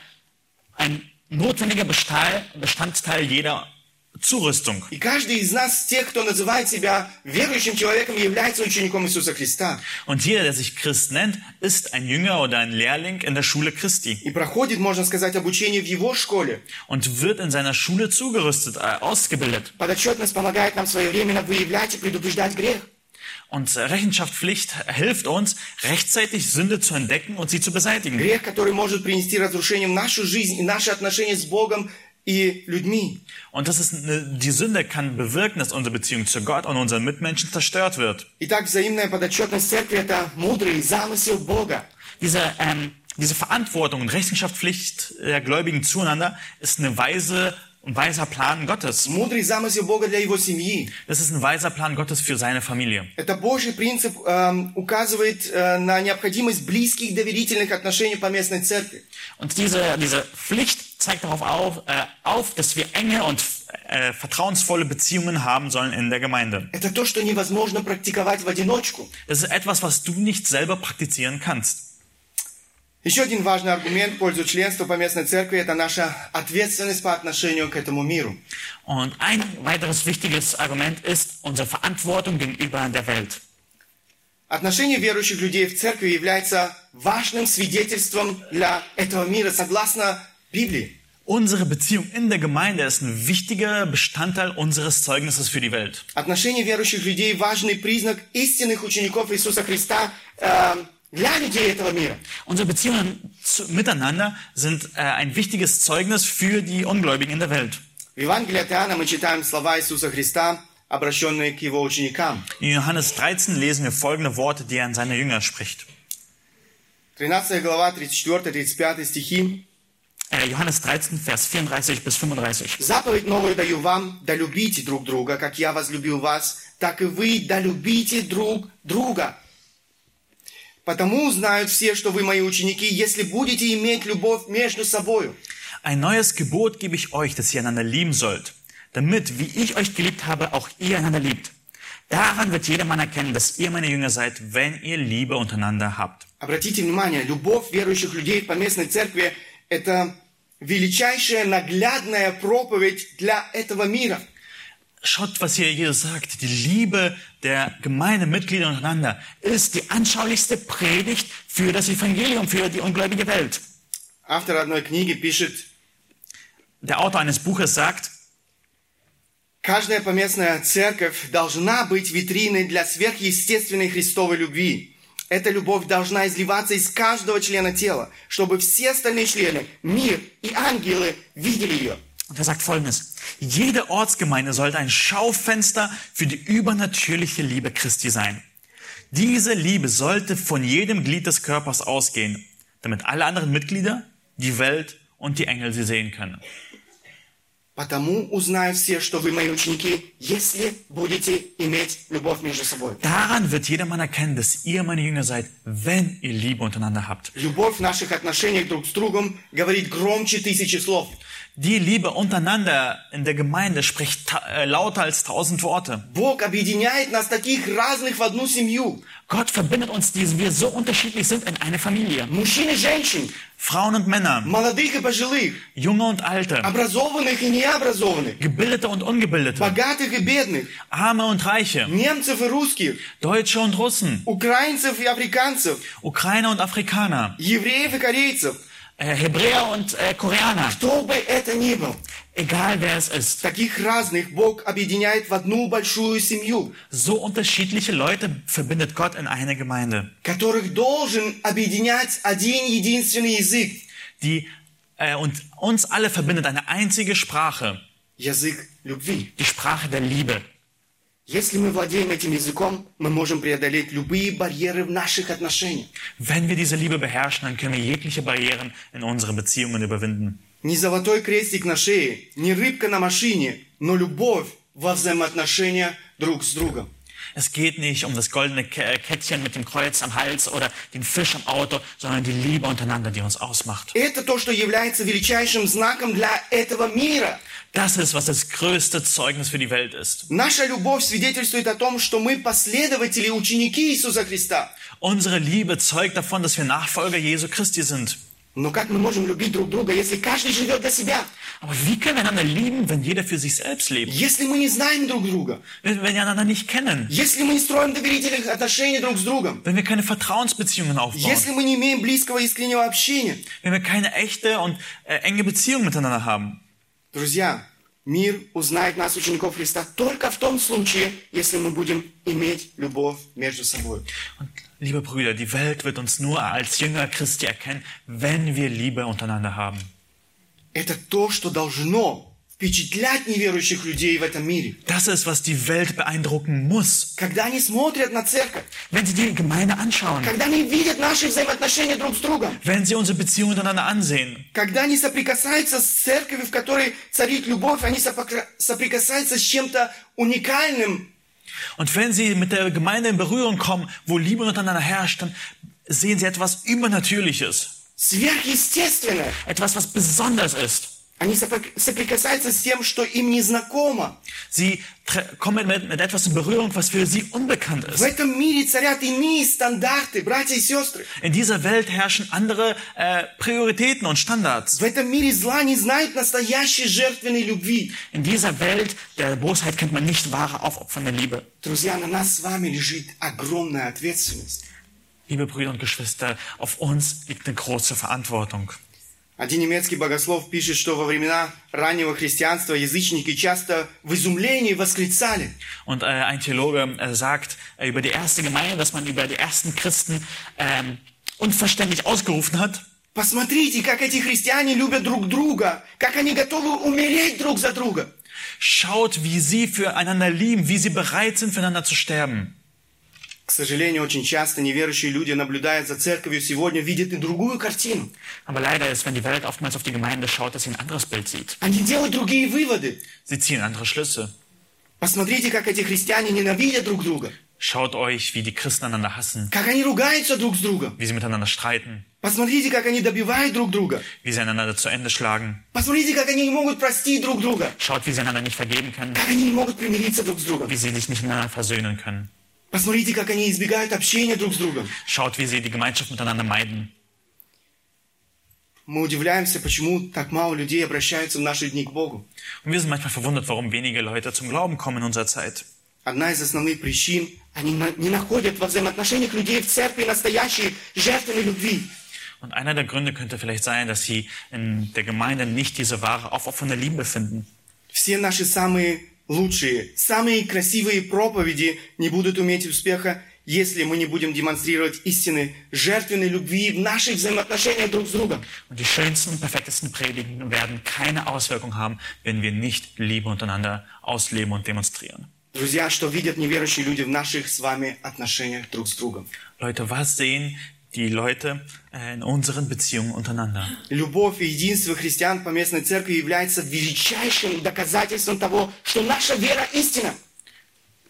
ein notwendiger Bestandteil, Bestandteil jeder Zurüstung. И каждый из нас, тех, кто называет себя верующим человеком, является учеником Иисуса Христа. Und jeder, der sich Christ nennt, ist ein Jünger oder ein Lehrling in der Schule Christi И проходит, можно сказать, обучение в его школе. und wird in seiner Schule zugerüstet, äh, ausgebildet. Подотчетность помогает нам своевременно выявлять и предупреждать грех. Und äh, Rechenschaftspflicht hilft uns, rechtzeitig Sünde zu entdecken und sie zu beseitigen. Грех, который может принести разрушение в нашу жизнь и наши отношения с Богом и людьми. Und das ist eine, die Sünde kann bewirken, dass unsere Beziehung zu Gott und unseren Mitmenschen zerstört wird. Итак, взаимная подотчетность церкви – это мудрый замысел Бога. Diese, ähm, diese Verantwortung und Rechenschaftspflicht der Gläubigen zueinander ist eine weise ein weiser Plan Gottes. Мудрый замысел Бога для его семьи. Das ist ein weiser Plan Gottes für seine Familie. Это Божий принцип эм, указывает э, на необходимость близких доверительных отношений по местной церкви. Und diese, diese Pflicht zeigt darauf auf, äh, auf, dass wir enge und äh, vertrauensvolle Beziehungen haben sollen in der Gemeinde. Это то, что невозможно практиковать в одиночку. Das ist etwas, was du nicht selber praktizieren kannst. Еще один важный аргумент в пользу членства по местной церкви – это наша ответственность по отношению к этому миру. Und ein weiteres wichtiges Argument ist unsere Verantwortung gegenüber der Welt. Отношение верующих людей в церкви является важным свидетельством для этого мира, согласно Библии. Unsere Beziehung in der Gemeinde ist ein wichtiger Bestandteil unseres Zeugnisses für die Welt. Отношение верующих людей – важный признак истинных учеников Иисуса Христа э, для людей этого мира. Unsere Beziehungen zu, miteinander sind äh, ein wichtiges Zeugnis für die Ungläubigen in der Welt. В Евангелии от Иоанна мы читаем слова Иисуса Христа, обращенные к его ученикам. In Johannes 13 lesen wir folgende Worte, die er an seine Jünger spricht. 13 глава, 34-35 стихи. Äh, Johannes 13, Vers 34 bis 35. Заповедь новую даю вам, да любите друг друга, как я возлюбил вас, так и вы да любите друг друга. Потому узнают все, что вы мои ученики, если будете иметь любовь между собою. Ein neues Gebot gebe ich euch, dass ihr einander lieben sollt, damit, wie ich euch geliebt habe, auch ihr einander liebt. Daran wird jedermann erkennen, dass ihr meine Jünger seid, wenn ihr Liebe untereinander habt. Обратите внимание, любовь верующих людей в поместной церкви – это величайшая наглядная проповедь для этого мира. Schaut, was hier Jesus sagt. Die Liebe der Gemeindemitglieder untereinander ist die anschaulichste Predigt für das Evangelium, für die ungläubige Welt. Автор одной книги пишет, Der Autor eines Buches sagt, каждая поместная церковь должна быть витриной для сверхъестественной Христовой любви. Эта любовь должна изливаться из каждого члена тела, чтобы все остальные члены, мир и ангелы видели ее. und er sagt folgendes. Jede Ortsgemeinde sollte ein Schaufenster für die übernatürliche Liebe Christi sein. Diese Liebe sollte von jedem Glied des Körpers ausgehen, damit alle anderen Mitglieder, die Welt und die Engel sie sehen können. Потому узнают все, что вы мои ученики, если будете иметь любовь между собой. Daran wird jedermann erkennen, dass ihr meine Jünger seid, wenn ihr Liebe untereinander habt. Любовь в наших отношениях друг с другом говорит громче тысячи слов. Die Liebe untereinander in der Gemeinde spricht ta- äh, lauter als tausend Worte. Бог объединяет нас таких разных в одну семью. Gott verbindet uns, die wir so unterschiedlich sind, in eine Familie. Мужчин и женщин, Frauen und Männer, молодых и пожилых, Junge und Alte, образованных и необразованных, Gebildete und Ungebildete, богатых и бедных, Arme und Reiche, немцев и русских, Deutsche und Russen, украинцев и африканцев, Ukrainer und Afrikaner, евреев и корейцев. äh, Hebräer und äh, Koreaner. Кто бы это ни был, Egal wer es ist. таких разных Бог объединяет в одну большую семью, So unterschiedliche Leute verbindet Gott in eine Gemeinde, которых должен объединять один единственный язык. die äh, und uns alle verbindet eine einzige Sprache, Язык любви. die Sprache der Liebe. Если мы владеем этим языком, мы можем преодолеть любые барьеры в наших отношениях. Wenn wir diese Liebe beherrschen, dann können wir jegliche Barrieren in unseren Beziehungen überwinden. Не золотой крестик на шее, не рыбка на машине, но любовь во взаимоотношениях друг с другом. Es geht nicht um das goldene Kettchen äh, mit dem Kreuz am Hals oder den Fisch im Auto, sondern die Liebe untereinander, die uns ausmacht. Das ist, was das größte Zeugnis für die Welt ist. Unsere Liebe zeugt davon, dass wir Nachfolger Jesu Christi sind. Но как мы можем любить друг друга, если каждый живет для себя? Aber wie können wir einander lieben, wenn jeder für sich selbst lebt? Если мы не знаем друг друга? Wenn wenn wir einander nicht kennen? Если мы не строим доверительных отношений друг с другом? Wenn wir keine Vertrauensbeziehungen aufbauen? Если мы не имеем близкого искреннего общения? Wenn wir keine echte und äh, enge Beziehung miteinander haben? Друзья, мир узнает нас, учеников Христа, только в том случае, если мы будем иметь любовь между собой. Und liebe Brüder, die Welt wird uns nur als Jünger Christi erkennen, wenn wir Liebe untereinander haben. Это то, что должно впечатлять неверующих людей в этом мире. Das ist, was die Welt beeindrucken muss. Когда они смотрят на церковь, Wenn sie die Gemeinde anschauen, когда они видят наши взаимоотношения друг с другом, wenn sie unsere Beziehung miteinander ansehen, когда они соприкасаются с церковью, в которой царит любовь, они сопокра- соприкасаются с чем-то уникальным, und wenn sie mit der Gemeinde in Berührung kommen, wo Liebe untereinander herrscht, dann sehen sie etwas Übernatürliches. Etwas, was besonders ist. Sie kommen mit, mit, etwas in Berührung, was für sie unbekannt ist. In dieser Welt herrschen andere äh, Prioritäten und Standards. In dieser Welt der Bosheit kennt man nicht wahre aufopfernde Liebe. Liebe Brüder und Geschwister, auf uns liegt eine große Verantwortung. Один немецкий богослов пишет, что во времена раннего христианства язычники часто в изумлении восклицали. Und äh, ein Theologe äh, sagt äh, über die erste Gemeinde, dass man über die ersten Christen ähm, unverständlich ausgerufen hat. Посмотрите, как эти христиане любят друг друга, как они готовы умереть друг за друга. Schaut, wie sie füreinander lieben, wie sie bereit sind, füreinander zu sterben. К сожалению, очень часто неверующие люди, наблюдая за церковью сегодня, видят и другую картину. Aber leider ist, wenn die Welt oftmals auf die Gemeinde schaut, dass sie ein anderes Bild sieht. Они делают другие выводы. Sie ziehen andere Schlüsse. Посмотрите, как эти христиане ненавидят друг друга, Schaut euch, wie die Christen einander hassen, как они ругаются друг с другом. wie sie miteinander streiten, Посмотрите, как они добивают друг друга. wie sie einander zu Ende schlagen. Посмотрите, как они не могут простить друг друга, Schaut, wie sie einander nicht vergeben können, как они не могут примириться друг с другом. wie sie sich nicht miteinander versöhnen können. Посмотрите, как они избегают общения друг с другом. Schaut, wie sie die Gemeinschaft miteinander meiden. Мы удивляемся, почему так мало людей обращаются в наши дни к Богу. Und wir sind manchmal verwundert, warum wenige Leute zum Glauben kommen in unserer Zeit. Одна из основных причин – они на- не находят во взаимоотношениях людей в церкви настоящей жертвенной любви. Und einer der Gründe könnte vielleicht sein, dass sie in der Gemeinde nicht diese wahre, aufopfernde Liebe finden. Все наши самые лучшие, самые красивые проповеди не будут иметь успеха, если мы не будем демонстрировать истины жертвенной любви в наших взаимоотношениях друг с другом. Und die schönsten und perfektesten Predigen werden keine Auswirkung haben, wenn wir nicht Liebe untereinander ausleben und demonstrieren. Друзья, что видят неверующие люди в наших с вами отношениях друг с другом? Leute, was sehen die Leute äh, in unseren Beziehungen untereinander. Любовь и единство христиан по местной церкви является величайшим доказательством того, что наша вера истина.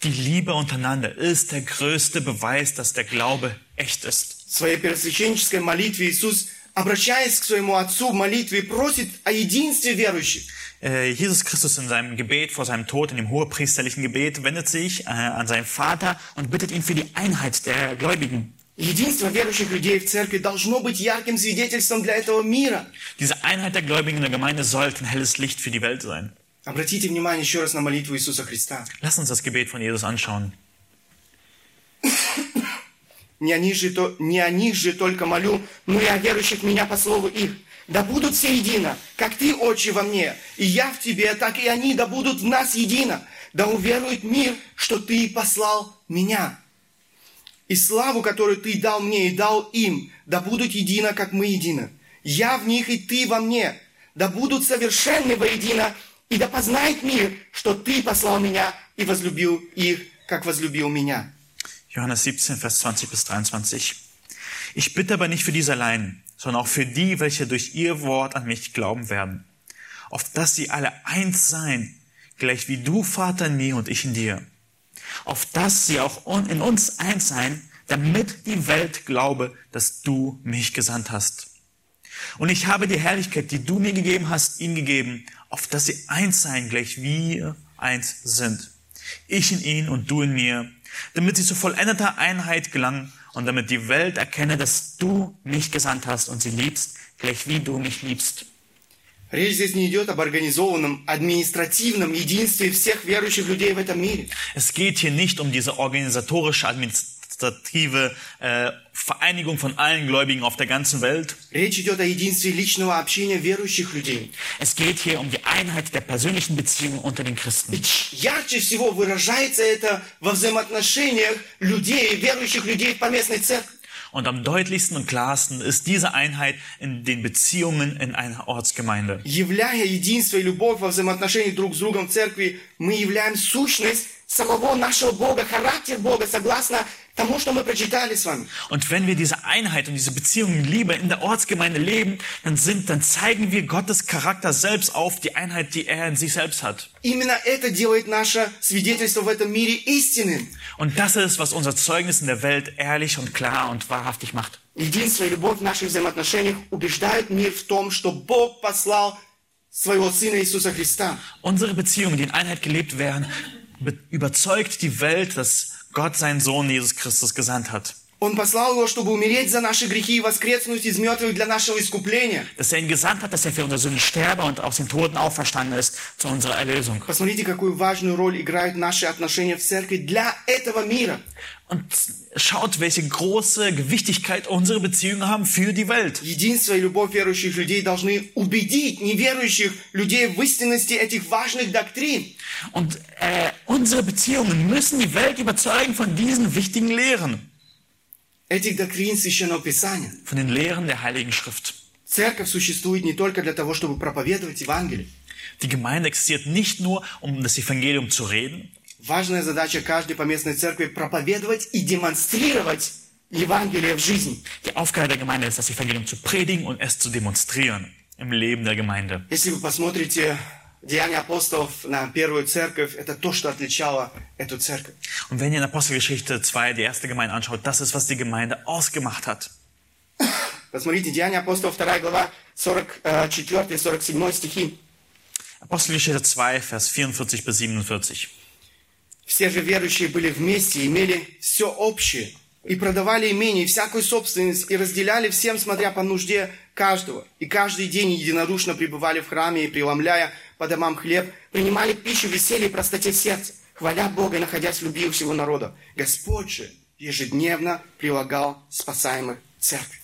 Die Liebe untereinander ist der größte Beweis, dass der Glaube echt ist. В своей первосвященнической молитве Иисус, обращаясь к своему Отцу в молитве, просит о единстве верующих. Äh, Jesus Christus in seinem Gebet vor seinem Tod, in dem hohepriesterlichen Gebet, wendet sich äh, an seinen Vater und bittet ihn für die Einheit der Gläubigen. Единство верующих людей в церкви должно быть ярким свидетельством для этого мира. Diese Einheit der Gläubigen in der Gemeinde sollte ein helles Licht für die Welt sein. Обратите внимание еще раз на молитву Иисуса Христа. Lass uns das Gebet von Jesus anschauen. Не о, них же, то, не о них же только молю, но и о верующих меня по слову их. Да будут все едино, как ты, Отче, во мне, и я в тебе, так и они да будут в нас едино. Да уверует мир, что ты послал меня. И славу, которую ты дал мне и дал им, да будут едино, как мы едино. Я в них и ты во мне, да будут совершенны воедино, и да познает мир, что ты послал меня и возлюбил их, как возлюбил меня. Johannes 17, Vers 20 bis 23. Ich bitte aber nicht für diese allein, sondern auch für die, welche durch ihr Wort an mich glauben werden. Auf dass sie alle eins seien, gleich wie du, Vater, in mir und ich in dir. auf dass sie auch in uns eins seien, damit die Welt glaube, dass du mich gesandt hast. Und ich habe die Herrlichkeit, die du mir gegeben hast, ihnen gegeben, auf dass sie eins seien, gleich wir eins sind. Ich in ihnen und du in mir, damit sie zu vollendeter Einheit gelangen und damit die Welt erkenne, dass du mich gesandt hast und sie liebst, gleich wie du mich liebst. Речь здесь не идет об организованном, административном единстве всех верующих людей в этом мире. Es geht hier nicht um diese organisatorische, administrative äh, Vereinigung von allen Gläubigen auf der ganzen Welt. Речь идет о единстве личного общения верующих людей. Es geht hier um die Einheit der persönlichen Beziehungen unter den Christen. Ярче всего выражается это во взаимоотношениях людей, верующих людей в поместной церкви. Und am deutlichsten und klarsten ist diese Einheit in den Beziehungen in einer Ortsgemeinde. Являя единство и любовь во взаимоотношениях друг с другом в церкви, мы являем сущность самого нашего Бога, характер Бога, согласно тому, что мы прочитали с вами. Und wenn wir diese Einheit und diese Beziehungen in Liebe in der Ortsgemeinde leben, dann sind, dann zeigen wir Gottes Charakter selbst auf, die Einheit, die er in sich selbst hat. Именно это делает наше свидетельство в этом мире истинным. Und das ist, was unser Zeugnis in der Welt ehrlich und klar und wahrhaftig macht. Единство и любовь в наших взаимоотношениях убеждают мир в том, что Бог послал своего Сына Иисуса Христа. Unsere Beziehungen, die in Einheit gelebt werden, be- überzeugt die Welt, dass Gott seinen Sohn Jesus Christus gesandt hat. Он послал его, чтобы умереть за наши грехи и воскреснуть из мертвых для нашего искупления. Dass er ihn gesandt hat, dass er für unsere Sünden sterbe und aus den Toten auferstanden ist zu unserer Erlösung. Посмотрите, какую важную роль играют наши отношения в церкви для этого мира. Und schaut, welche große Gewichtigkeit unsere Beziehungen haben für die Welt. Единство и любовь верующих людей должны убедить неверующих людей в истинности этих важных доктрин. Und äh, unsere Beziehungen müssen die Welt überzeugen von diesen wichtigen Lehren, Этих доктрин Священного Писания. von den Lehren der Heiligen Schrift. Церковь существует не только для того, чтобы проповедовать Евангелие. Die Gemeinde existiert nicht nur, um das Evangelium zu reden. Важная задача каждой поместной церкви проповедовать и демонстрировать Евангелие в жизни. Die Aufgabe der Gemeinde ist, das Evangelium zu predigen und es zu demonstrieren im Leben der Gemeinde. Если вы посмотрите Деяния апостолов на первую церковь, это то, что отличало эту церковь. Und wenn ihr in Apostelgeschichte 2 die erste Gemeinde anschaut, das ist, was die Gemeinde ausgemacht hat. Посмотрите, Деяния апостолов, 2 глава, 44-47 стихи. Apostelgeschichte 2, Vers 44 bis 47. Все же верующие были вместе, имели все общее, и продавали имение, и всякую собственность, и разделяли всем, смотря по нужде каждого. И каждый день единодушно пребывали в храме, и преломляя по домам хлеб, принимали пищу в веселье и простоте сердца, хваля Бога и находясь в любви у всего народа. Господь же ежедневно прилагал спасаемых церкви.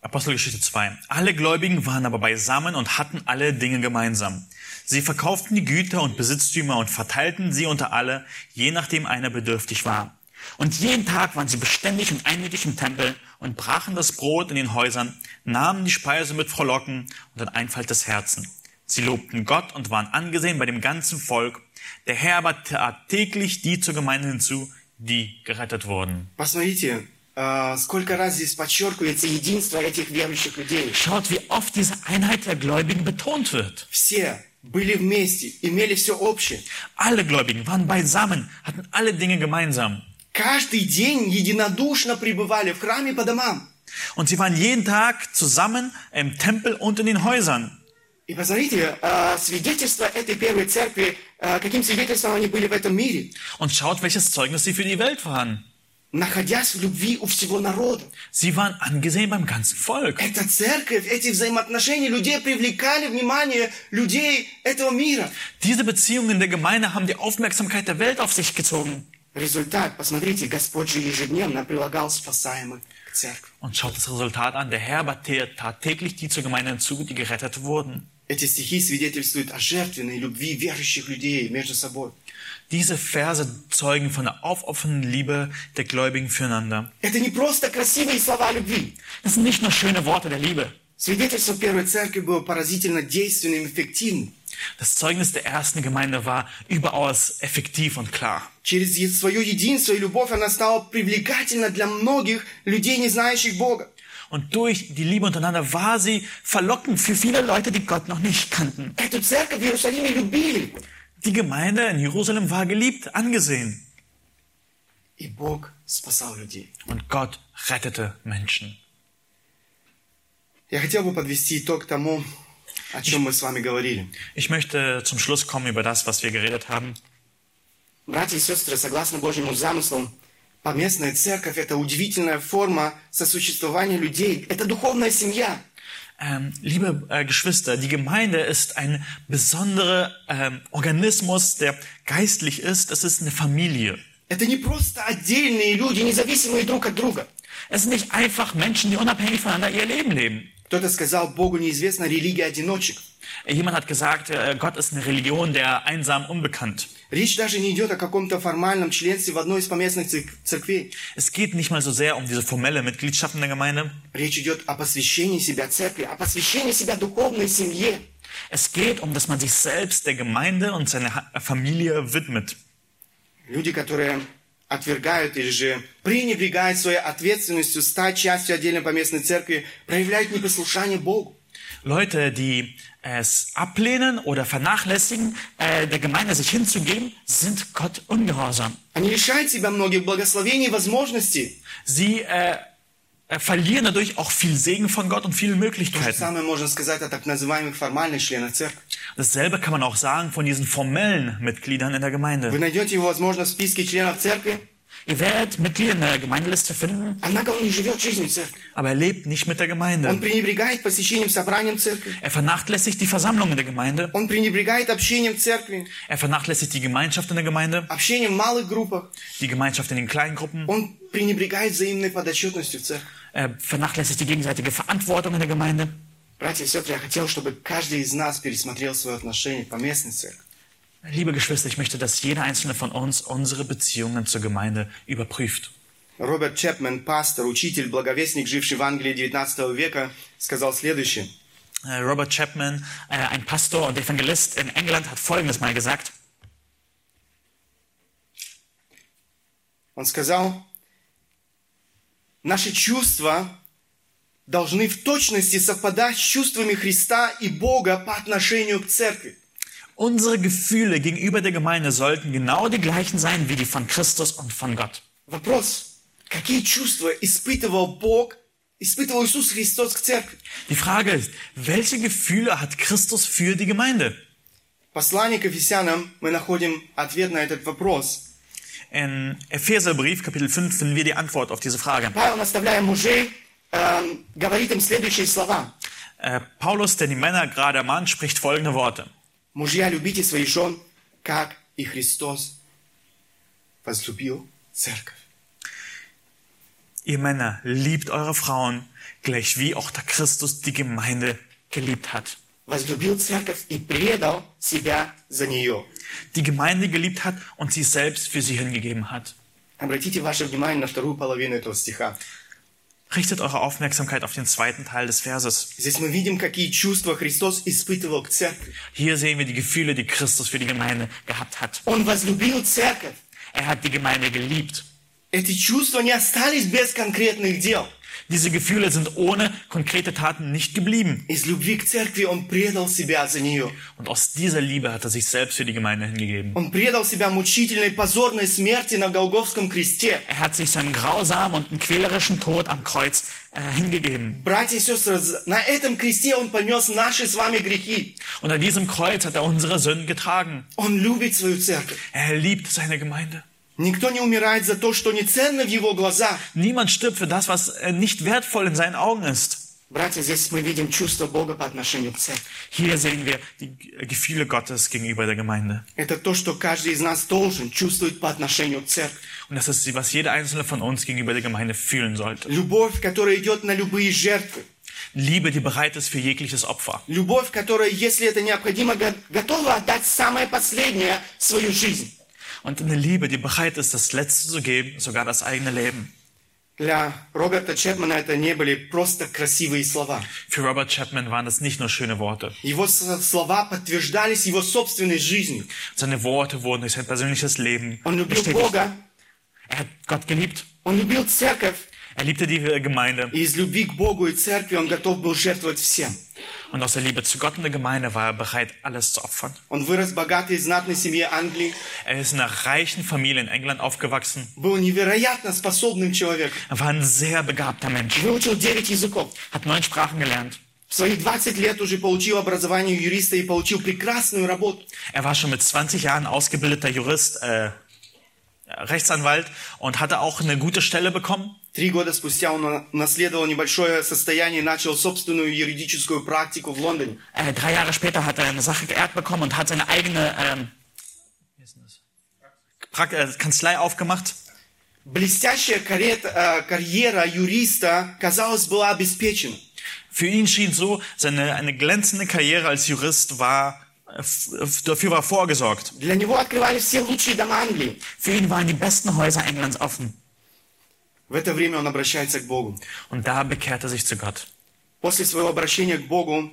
Apostelgeschichte 2. Alle Gläubigen waren aber beisammen und hatten alle Dinge gemeinsam. Sie verkauften die Güter und Besitztümer und verteilten sie unter alle, je nachdem einer bedürftig war. Und jeden Tag waren sie beständig und einmütig im Tempel und brachen das Brot in den Häusern, nahmen die Speise mit Frohlocken und den Einfalt des Herzens. Sie lobten Gott und waren angesehen bei dem ganzen Volk. Der Herr aber tat täglich die zur Gemeinde hinzu, die gerettet wurden. Посмотрите, а, сколько раз здесь подчеркивается единство этих верующих людей. Schaut, wie oft diese Einheit der Gläubigen betont wird. Все Были вместе, имели все общее. Alle Gläubigen waren beisammen, hatten alle Dinge gemeinsam. Каждый день единодушно пребывали в храме по домам. Und sie waren jeden Tag zusammen im Tempel und in den Häusern. И посмотрите, а, свидетельство этой первой церкви, а, каким свидетельством они были в этом мире. Und schaut, welches Zeugnis sie für die Welt waren. Находясь в любви у всего народа. Sie waren angesehen beim ganzen Volk. Эта церковь, эти взаимоотношения людей привлекали внимание людей этого мира. Diese Beziehungen der Gemeinde haben die Aufmerksamkeit der Welt auf sich gezogen. Результат, посмотрите, Господь же ежедневно прилагал спасаемых к церкви. Und schaut das Resultat an. Der Herr tat täglich die zur Gemeinde hinzu, die gerettet wurden. Эти стихи свидетельствуют о жертвенной любви верующих людей между собой. Diese Verse zeugen von der aufopfernden Liebe der Gläubigen füreinander. Это не просто красивые слова любви. Das sind nicht nur schöne Worte der Liebe. Свидетельство Первой Церкви было поразительно действенным и эффективным. Das Zeugnis der ersten Gemeinde war überaus effektiv und klar. Через е- свое единство и любовь она стала привлекательна для многих людей, не знающих Бога. Und durch die Liebe untereinander war sie verlockend für viele Leute, die Gott noch nicht kannten. Эту церковь в Иерусалиме любили. Die Gemeinde in Jerusalem war geliebt, angesehen. И Бог спасал людей. Und Gott rettete Menschen. Я хотел бы подвести итог тому, о чем мы с вами говорили. Ich möchte zum Schluss kommen über das, was wir geredet haben. Братья и сестры, согласно Божьему замыслу, поместная церковь – это удивительная форма сосуществования людей. Это духовная семья. Ähm, liebe äh, Geschwister, die Gemeinde ist ein besonderer ähm, Organismus, der geistlich ist. Es ist eine Familie. Это не просто отдельные люди, независимые друг от друга. Es sind nicht einfach Menschen, die unabhängig voneinander ihr Leben leben. Кто-то сказал, Богу неизвестна религия одиночек. Jemand hat gesagt, äh, Gott ist eine Religion der einsam unbekannt. Речь даже не идет о каком-то формальном членстве в одной из поместных цер- церквей. Es geht nicht mal so sehr um diese formelle Mitgliedschaft in der Gemeinde. Речь идет о посвящении себя церкви, о посвящении себя духовной семье. Es geht um, dass man sich selbst der Gemeinde und seiner Ha- Familie widmet. Люди, которые отвергают или же пренебрегают своей ответственностью стать частью отдельной поместной церкви, проявляют непослушание Богу. Leute, die es ablehnen oder vernachlässigen, äh, der Gemeinde sich hinzugeben, sind Gott ungehorsam. Они лишают себя многих благословений и возможностей. Sie äh, äh, Äh, verlieren dadurch auch viel Segen von Gott und viele Möglichkeiten. Dasselbe kann man auch sagen von diesen formellen Mitgliedern in der Gemeinde. Ihr werdet Mitglieder in der Gemeindeliste finden, aber er lebt nicht mit der Gemeinde. Er vernachlässigt die Versammlung in der Gemeinde. Er vernachlässigt die Gemeinschaft in der Gemeinde. Die Gemeinschaft in den kleinen Gruppen. Он пренебрегает взаимной подотчетностью в церкви. Er vernachlässigt die gegenseitige Verantwortung in der Gemeinde. Братья и сестры, я хотел, чтобы каждый из нас пересмотрел свое отношение по местной церкви. Liebe Geschwister, ich möchte, dass jeder einzelne von uns unsere Beziehungen zur Gemeinde überprüft. Роберт Чепмен, пастор, учитель, благовестник, живший в Англии 19 века, сказал следующее. Äh, Robert Chapman, äh, ein Pastor und Evangelist in England, hat Folgendes mal gesagt. Он сказал, наши чувства должны в точности совпадать с чувствами Христа и Бога по отношению к церкви. Unsere Gefühle gegenüber der Gemeinde sollten genau die gleichen sein wie die von Christus und von Gott. Вопрос, какие чувства испытывал Бог, испытывал Иисус Христос к церкви? Die Frage ist, welche Gefühle hat Christus für die Gemeinde? В послании к Ефесянам мы находим ответ на этот вопрос. In Epheserbrief, Kapitel 5, finden wir die Antwort auf diese Frage. Павел, наставляя мужей, эм, говорит им следующие слова. Äh, Paulus, der die Männer gerade ermahnt, spricht folgende Worte. Мужья, любите своих жен, как и Христос возлюбил церковь. Ihr Männer, liebt eure Frauen, gleich wie auch der Christus die Gemeinde geliebt hat. Возлюбил церковь и предал себя за нее. Die Gemeinde geliebt hat und sie selbst für sie hingegeben hat. Обратите ваше внимание на вторую половину этого стиха. Richtet eure Aufmerksamkeit auf den zweiten Teil des Verses. Здесь мы видим, какие чувства Христос испытывал к церкви. Hier sehen wir die Gefühle, die Christus für die Gemeinde gehabt hat. Он возлюбил церковь. Er hat die Gemeinde geliebt. Эти чувства не остались без конкретных дел. Diese Gefühle sind ohne konkrete Taten nicht geblieben. Und aus dieser Liebe hat er sich selbst für die Gemeinde hingegeben. Er hat sich seinem grausamen und quälerischen Tod am Kreuz äh, hingegeben. Und an diesem Kreuz hat er unsere Sünden getragen. Er liebt seine Gemeinde. Никто не умирает за то, что не ценно в его глазах. Niemand stirbt für das, was äh, nicht wertvoll in seinen Augen ist. Братья, здесь мы видим чувство Бога по отношению к церкви. Hier sehen wir die Gefühle Gottes gegenüber der Gemeinde. Это то, что каждый из нас должен чувствовать по отношению к церкви. Und das ist, was jeder einzelne von uns gegenüber der Gemeinde fühlen sollte. Любовь, которая идет на любые жертвы. Liebe, die bereit ist für jegliches Opfer. Любовь, которая, если это необходимо, го- готова отдать самое последнее свою жизнь. Und eine Liebe, die bereit ist, das Letzte zu geben, sogar das eigene Leben. Для Роберта Чепмана это не были просто красивые слова. Für Robert Chapman waren das nicht nur schöne Worte. Его с- слова подтверждались его собственной жизнью. Seine Worte wurden durch sein persönliches Leben Он любил bestätigt. Бога, Er hat Gott geliebt. он любил церковь, Er liebte die äh, Gemeinde. и из любви к Богу и церкви он готов был жертвовать всем. Und aus der Liebe zu Gott und der Gemeinde war er bereit, alles zu opfern. Он вырос в богатой и знатной семье Англии, Er ist in einer reichen Familie in England aufgewachsen. был невероятно способным человеком, Er war ein sehr begabter Mensch. выучил 9 языков. Hat neun Sprachen gelernt. В свои 20 лет уже получил образование юриста и получил прекрасную работу. Er war schon mit 20 Jahren ausgebildeter Jurist, äh, Rechtsanwalt und hatte auch eine gute Stelle bekommen. Три года спустя он наследовал небольшое состояние и начал собственную юридическую практику в Лондоне. Äh, drei Jahre später hat er eine Sache geerbt bekommen und hat seine eigene ähm, wie ist denn das? Prak äh, Kanzlei aufgemacht. Блестящая карет- э, карьера юриста, казалось, была обеспечена. Für ihn schien so, seine eine glänzende Karriere als Jurist war äh, f- f- dafür war vorgesorgt. Для него открывали все лучшие дома Англии. Für ihn waren die besten Häuser Englands offen. В это время он обращается к Богу. Und da bekehrt er sich zu Gott. После своего обращения к Богу,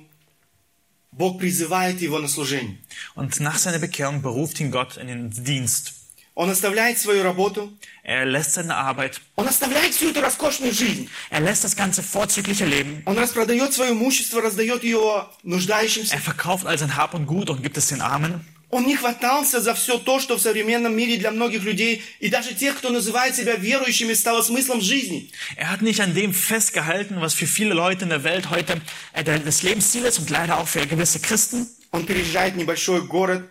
Бог призывает его на служение. Und nach seiner Bekehrung beruft ihn Gott in den Dienst. Он оставляет свою работу, Er lässt seine Arbeit, он оставляет всю эту роскошную жизнь. er lässt das ganze vorzügliche Leben, Он распродает свое имущество, раздает ее нуждающимся. er verkauft all sein Hab und Gut und gibt es den Armen. Он не хватался за все то, что в современном мире для многих людей и даже тех, кто называет себя верующими, стало смыслом жизни. Er hat nicht an dem festgehalten, was für viele Leute in der Welt heute äh, der- das Lebensziel ist und leider auch für gewisse Christen. Он переезжает в небольшой город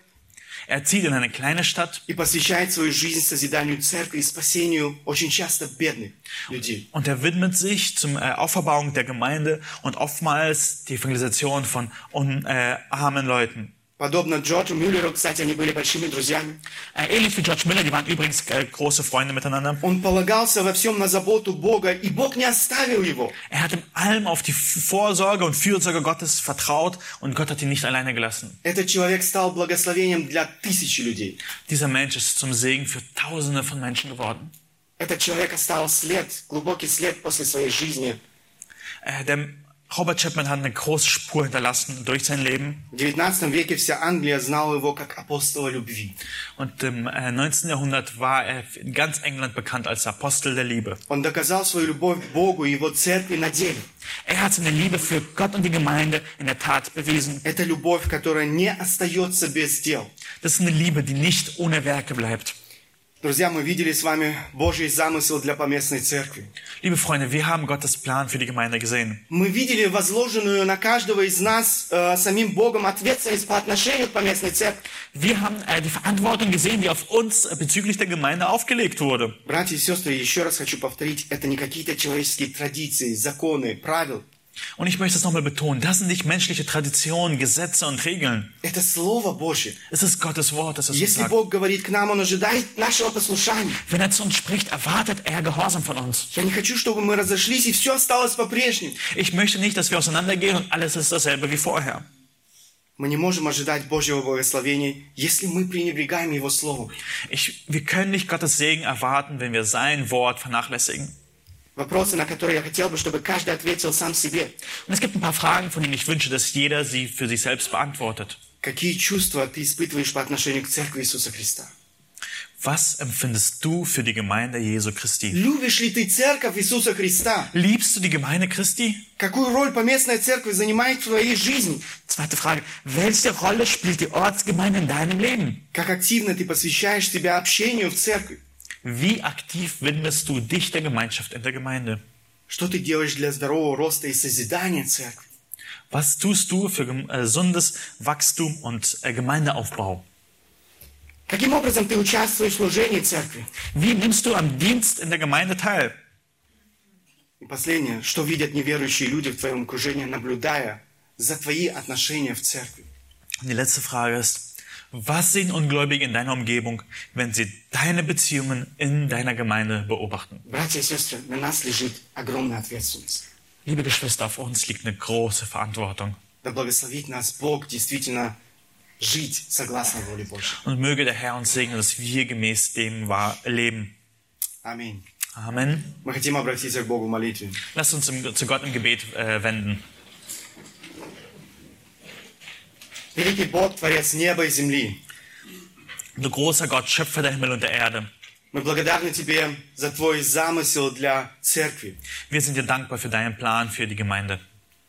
Er zieht in eine kleine Stadt и посвящает свою жизнь созиданию церкви и спасению очень часто бедных людей. und er widmet sich zum äh, Auferbauung der Gemeinde und oftmals die Evangelisation von un, äh, armen Leuten. Подобно Джорджу Мюллеру, кстати, они были большими друзьями. Äh, ähnlich wie George Miller, die waren übrigens äh, große Freunde miteinander. Он полагался во всем на заботу Бога, и Бог не оставил его. Er hat in allem auf die Vorsorge und Fürsorge Gottes vertraut und Gott hat ihn nicht alleine gelassen. Этот человек стал благословением для тысячи людей. Dieser Mensch ist zum Segen für Tausende von Menschen geworden. Этот человек оставил след, глубокий след после своей жизни. Äh, der Robert Chapman hat eine große Spur hinterlassen durch sein Leben. В 19 веке вся Англия знала его как апостола любви. Und im äh, 19. Jahrhundert war er in ganz England bekannt als Apostel der Liebe. Он доказал свою любовь к Богу и его церкви на деле. Er hat seine Liebe für Gott und die Gemeinde in der Tat bewiesen. Это любовь, которая не остается без дел. Das ist eine Liebe, die nicht ohne Werke bleibt. Друзья, мы видели с вами Божий замысел для поместной церкви. Liebe Freunde, wir haben Gottes Plan für die Gemeinde gesehen. Мы видели возложенную на каждого из нас э, самим Богом ответственность по отношению к поместной церкви. Wir haben äh, die Verantwortung gesehen, die auf uns äh, bezüglich der Gemeinde aufgelegt wurde. Братья и сестры, еще раз хочу повторить, это не какие-то человеческие традиции, законы, правила. Und ich möchte es nochmal betonen, das sind nicht menschliche Traditionen, Gesetze und Regeln. Это Слово Божье. Es ist Gottes Wort, das es uns Если sagt. Бог говорит к нам, Он ожидает нашего послушания. Wenn er zu uns spricht, erwartet er Gehorsam von uns. Я не хочу, чтобы мы разошлись и все осталось по-прежнему. Ich möchte nicht, dass wir auseinandergehen und alles ist dasselbe wie vorher. Мы не можем ожидать Божьего благословения, если мы пренебрегаем Его Словом. Ich, wir können nicht Gottes Segen erwarten, wenn wir sein Wort vernachlässigen. Вопросы, на которые я хотел бы, чтобы каждый ответил сам себе. Und es gibt ein paar Fragen, von denen ich wünsche, dass jeder sie für sich selbst beantwortet. Какие чувства ты испытываешь по отношению к Церкви Иисуса Христа? Was empfindest du für die Gemeinde Jesu Christi? Любишь ли ты церковь Иисуса Христа? Liebst du die Gemeinde Christi? Какую роль поместная церковь занимает в твоей жизни? Zweite Frage. Welche Rolle spielt die Ortsgemeinde in deinem Leben? Как активно ты посвящаешь себя общению в церкви? Wie aktiv widmest du dich der Gemeinschaft in der Gemeinde? Что ты делаешь для здорового роста и созидания церкви? Was tust du für gem- äh, gesundes Wachstum und äh, Gemeindeaufbau? Каким образом ты участвуешь в служении церкви? Wie nimmst du am Dienst in der Gemeinde teil? И последнее, что видят неверующие люди в твоем окружении, наблюдая за твои отношения в церкви? Und die letzte Frage ist, was sehen Ungläubige in deiner Umgebung, wenn sie deine Beziehungen in deiner Gemeinde beobachten? Liebe Geschwister, auf uns liegt eine große Verantwortung. Und möge der Herr uns segnen, dass wir gemäß dem leben. Amen. Amen. Lass uns zu Gott im Gebet äh, wenden. Великий Бог, Творец неба и земли, Du großer Gott, Schöpfer der Himmel und der Erde, мы благодарны Тебе за Твой замысел для церкви. wir sind dir dankbar für deinen Plan für die Gemeinde.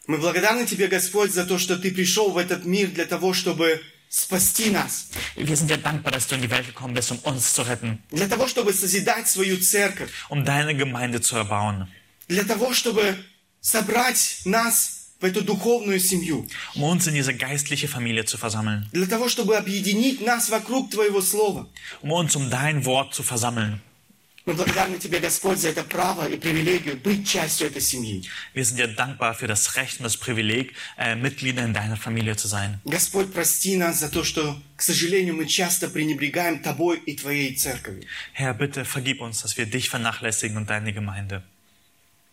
Мы благодарны Тебе, Господь, за то, что Ты пришел в этот мир для того, чтобы спасти нас, Wir sind dir dankbar, dass du in die Welt gekommen bist, um uns zu retten, для того, чтобы созидать свою церковь, um deine Gemeinde zu erbauen, для того, чтобы собрать нас в эту духовную семью, um uns in diese geistliche Familie zu versammeln, для того, чтобы объединить нас вокруг Твоего Слова. um uns um dein Wort zu versammeln. Мы благодарны Тебе, Господь, за это право и привилегию быть частью этой семьи. Wir sind dir dankbar für das Recht und das Privileg, äh, Mitglieder in deiner Familie zu sein. Господь, прости нас за то, что, к сожалению, мы часто пренебрегаем Тобой и Твоей церковью. Herr, bitte vergib uns, dass wir dich vernachlässigen und deine Gemeinde.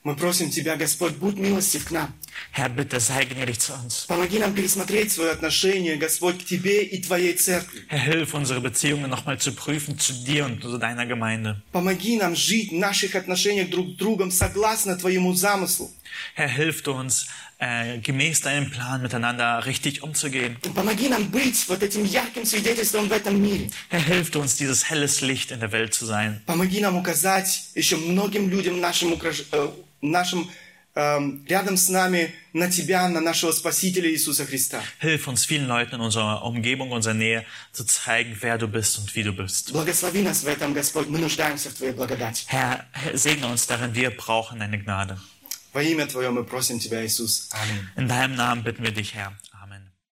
Мы просим Тебя, Господь, будь милостив к нам. Herr, bitte sei gnädig zu uns. Помоги нам пересмотреть свое отношение, Господь, к Тебе и Твоей церкви. Herr, hilf unsere Beziehungen nochmal zu prüfen zu dir und zu deiner Gemeinde. Помоги нам жить в наших отношениях друг с другом согласно Твоему замыслу. Herr, hilf du uns, äh, gemäß deinem Plan miteinander richtig umzugehen. И помоги нам быть вот этим ярким свидетельством в этом мире. Herr, hilf du uns, dieses helles Licht in der Welt zu sein. Помоги нам указать еще многим людям в нашем, украш- э, в нашем, эм, рядом с нами на Тебя, на нашего Спасителя Иисуса Христа. Hilf uns vielen Leuten in unserer Umgebung, unserer Nähe zu zeigen, wer du bist und wie du bist. Благослови нас в этом, Господь. Мы нуждаемся в Твоей благодати. Herr, Herr, segne uns darin, wir brauchen deine Gnade. Во имя Твое мы просим Тебя, Иисус. Аминь. In deinem Namen bitten wir dich, Herr.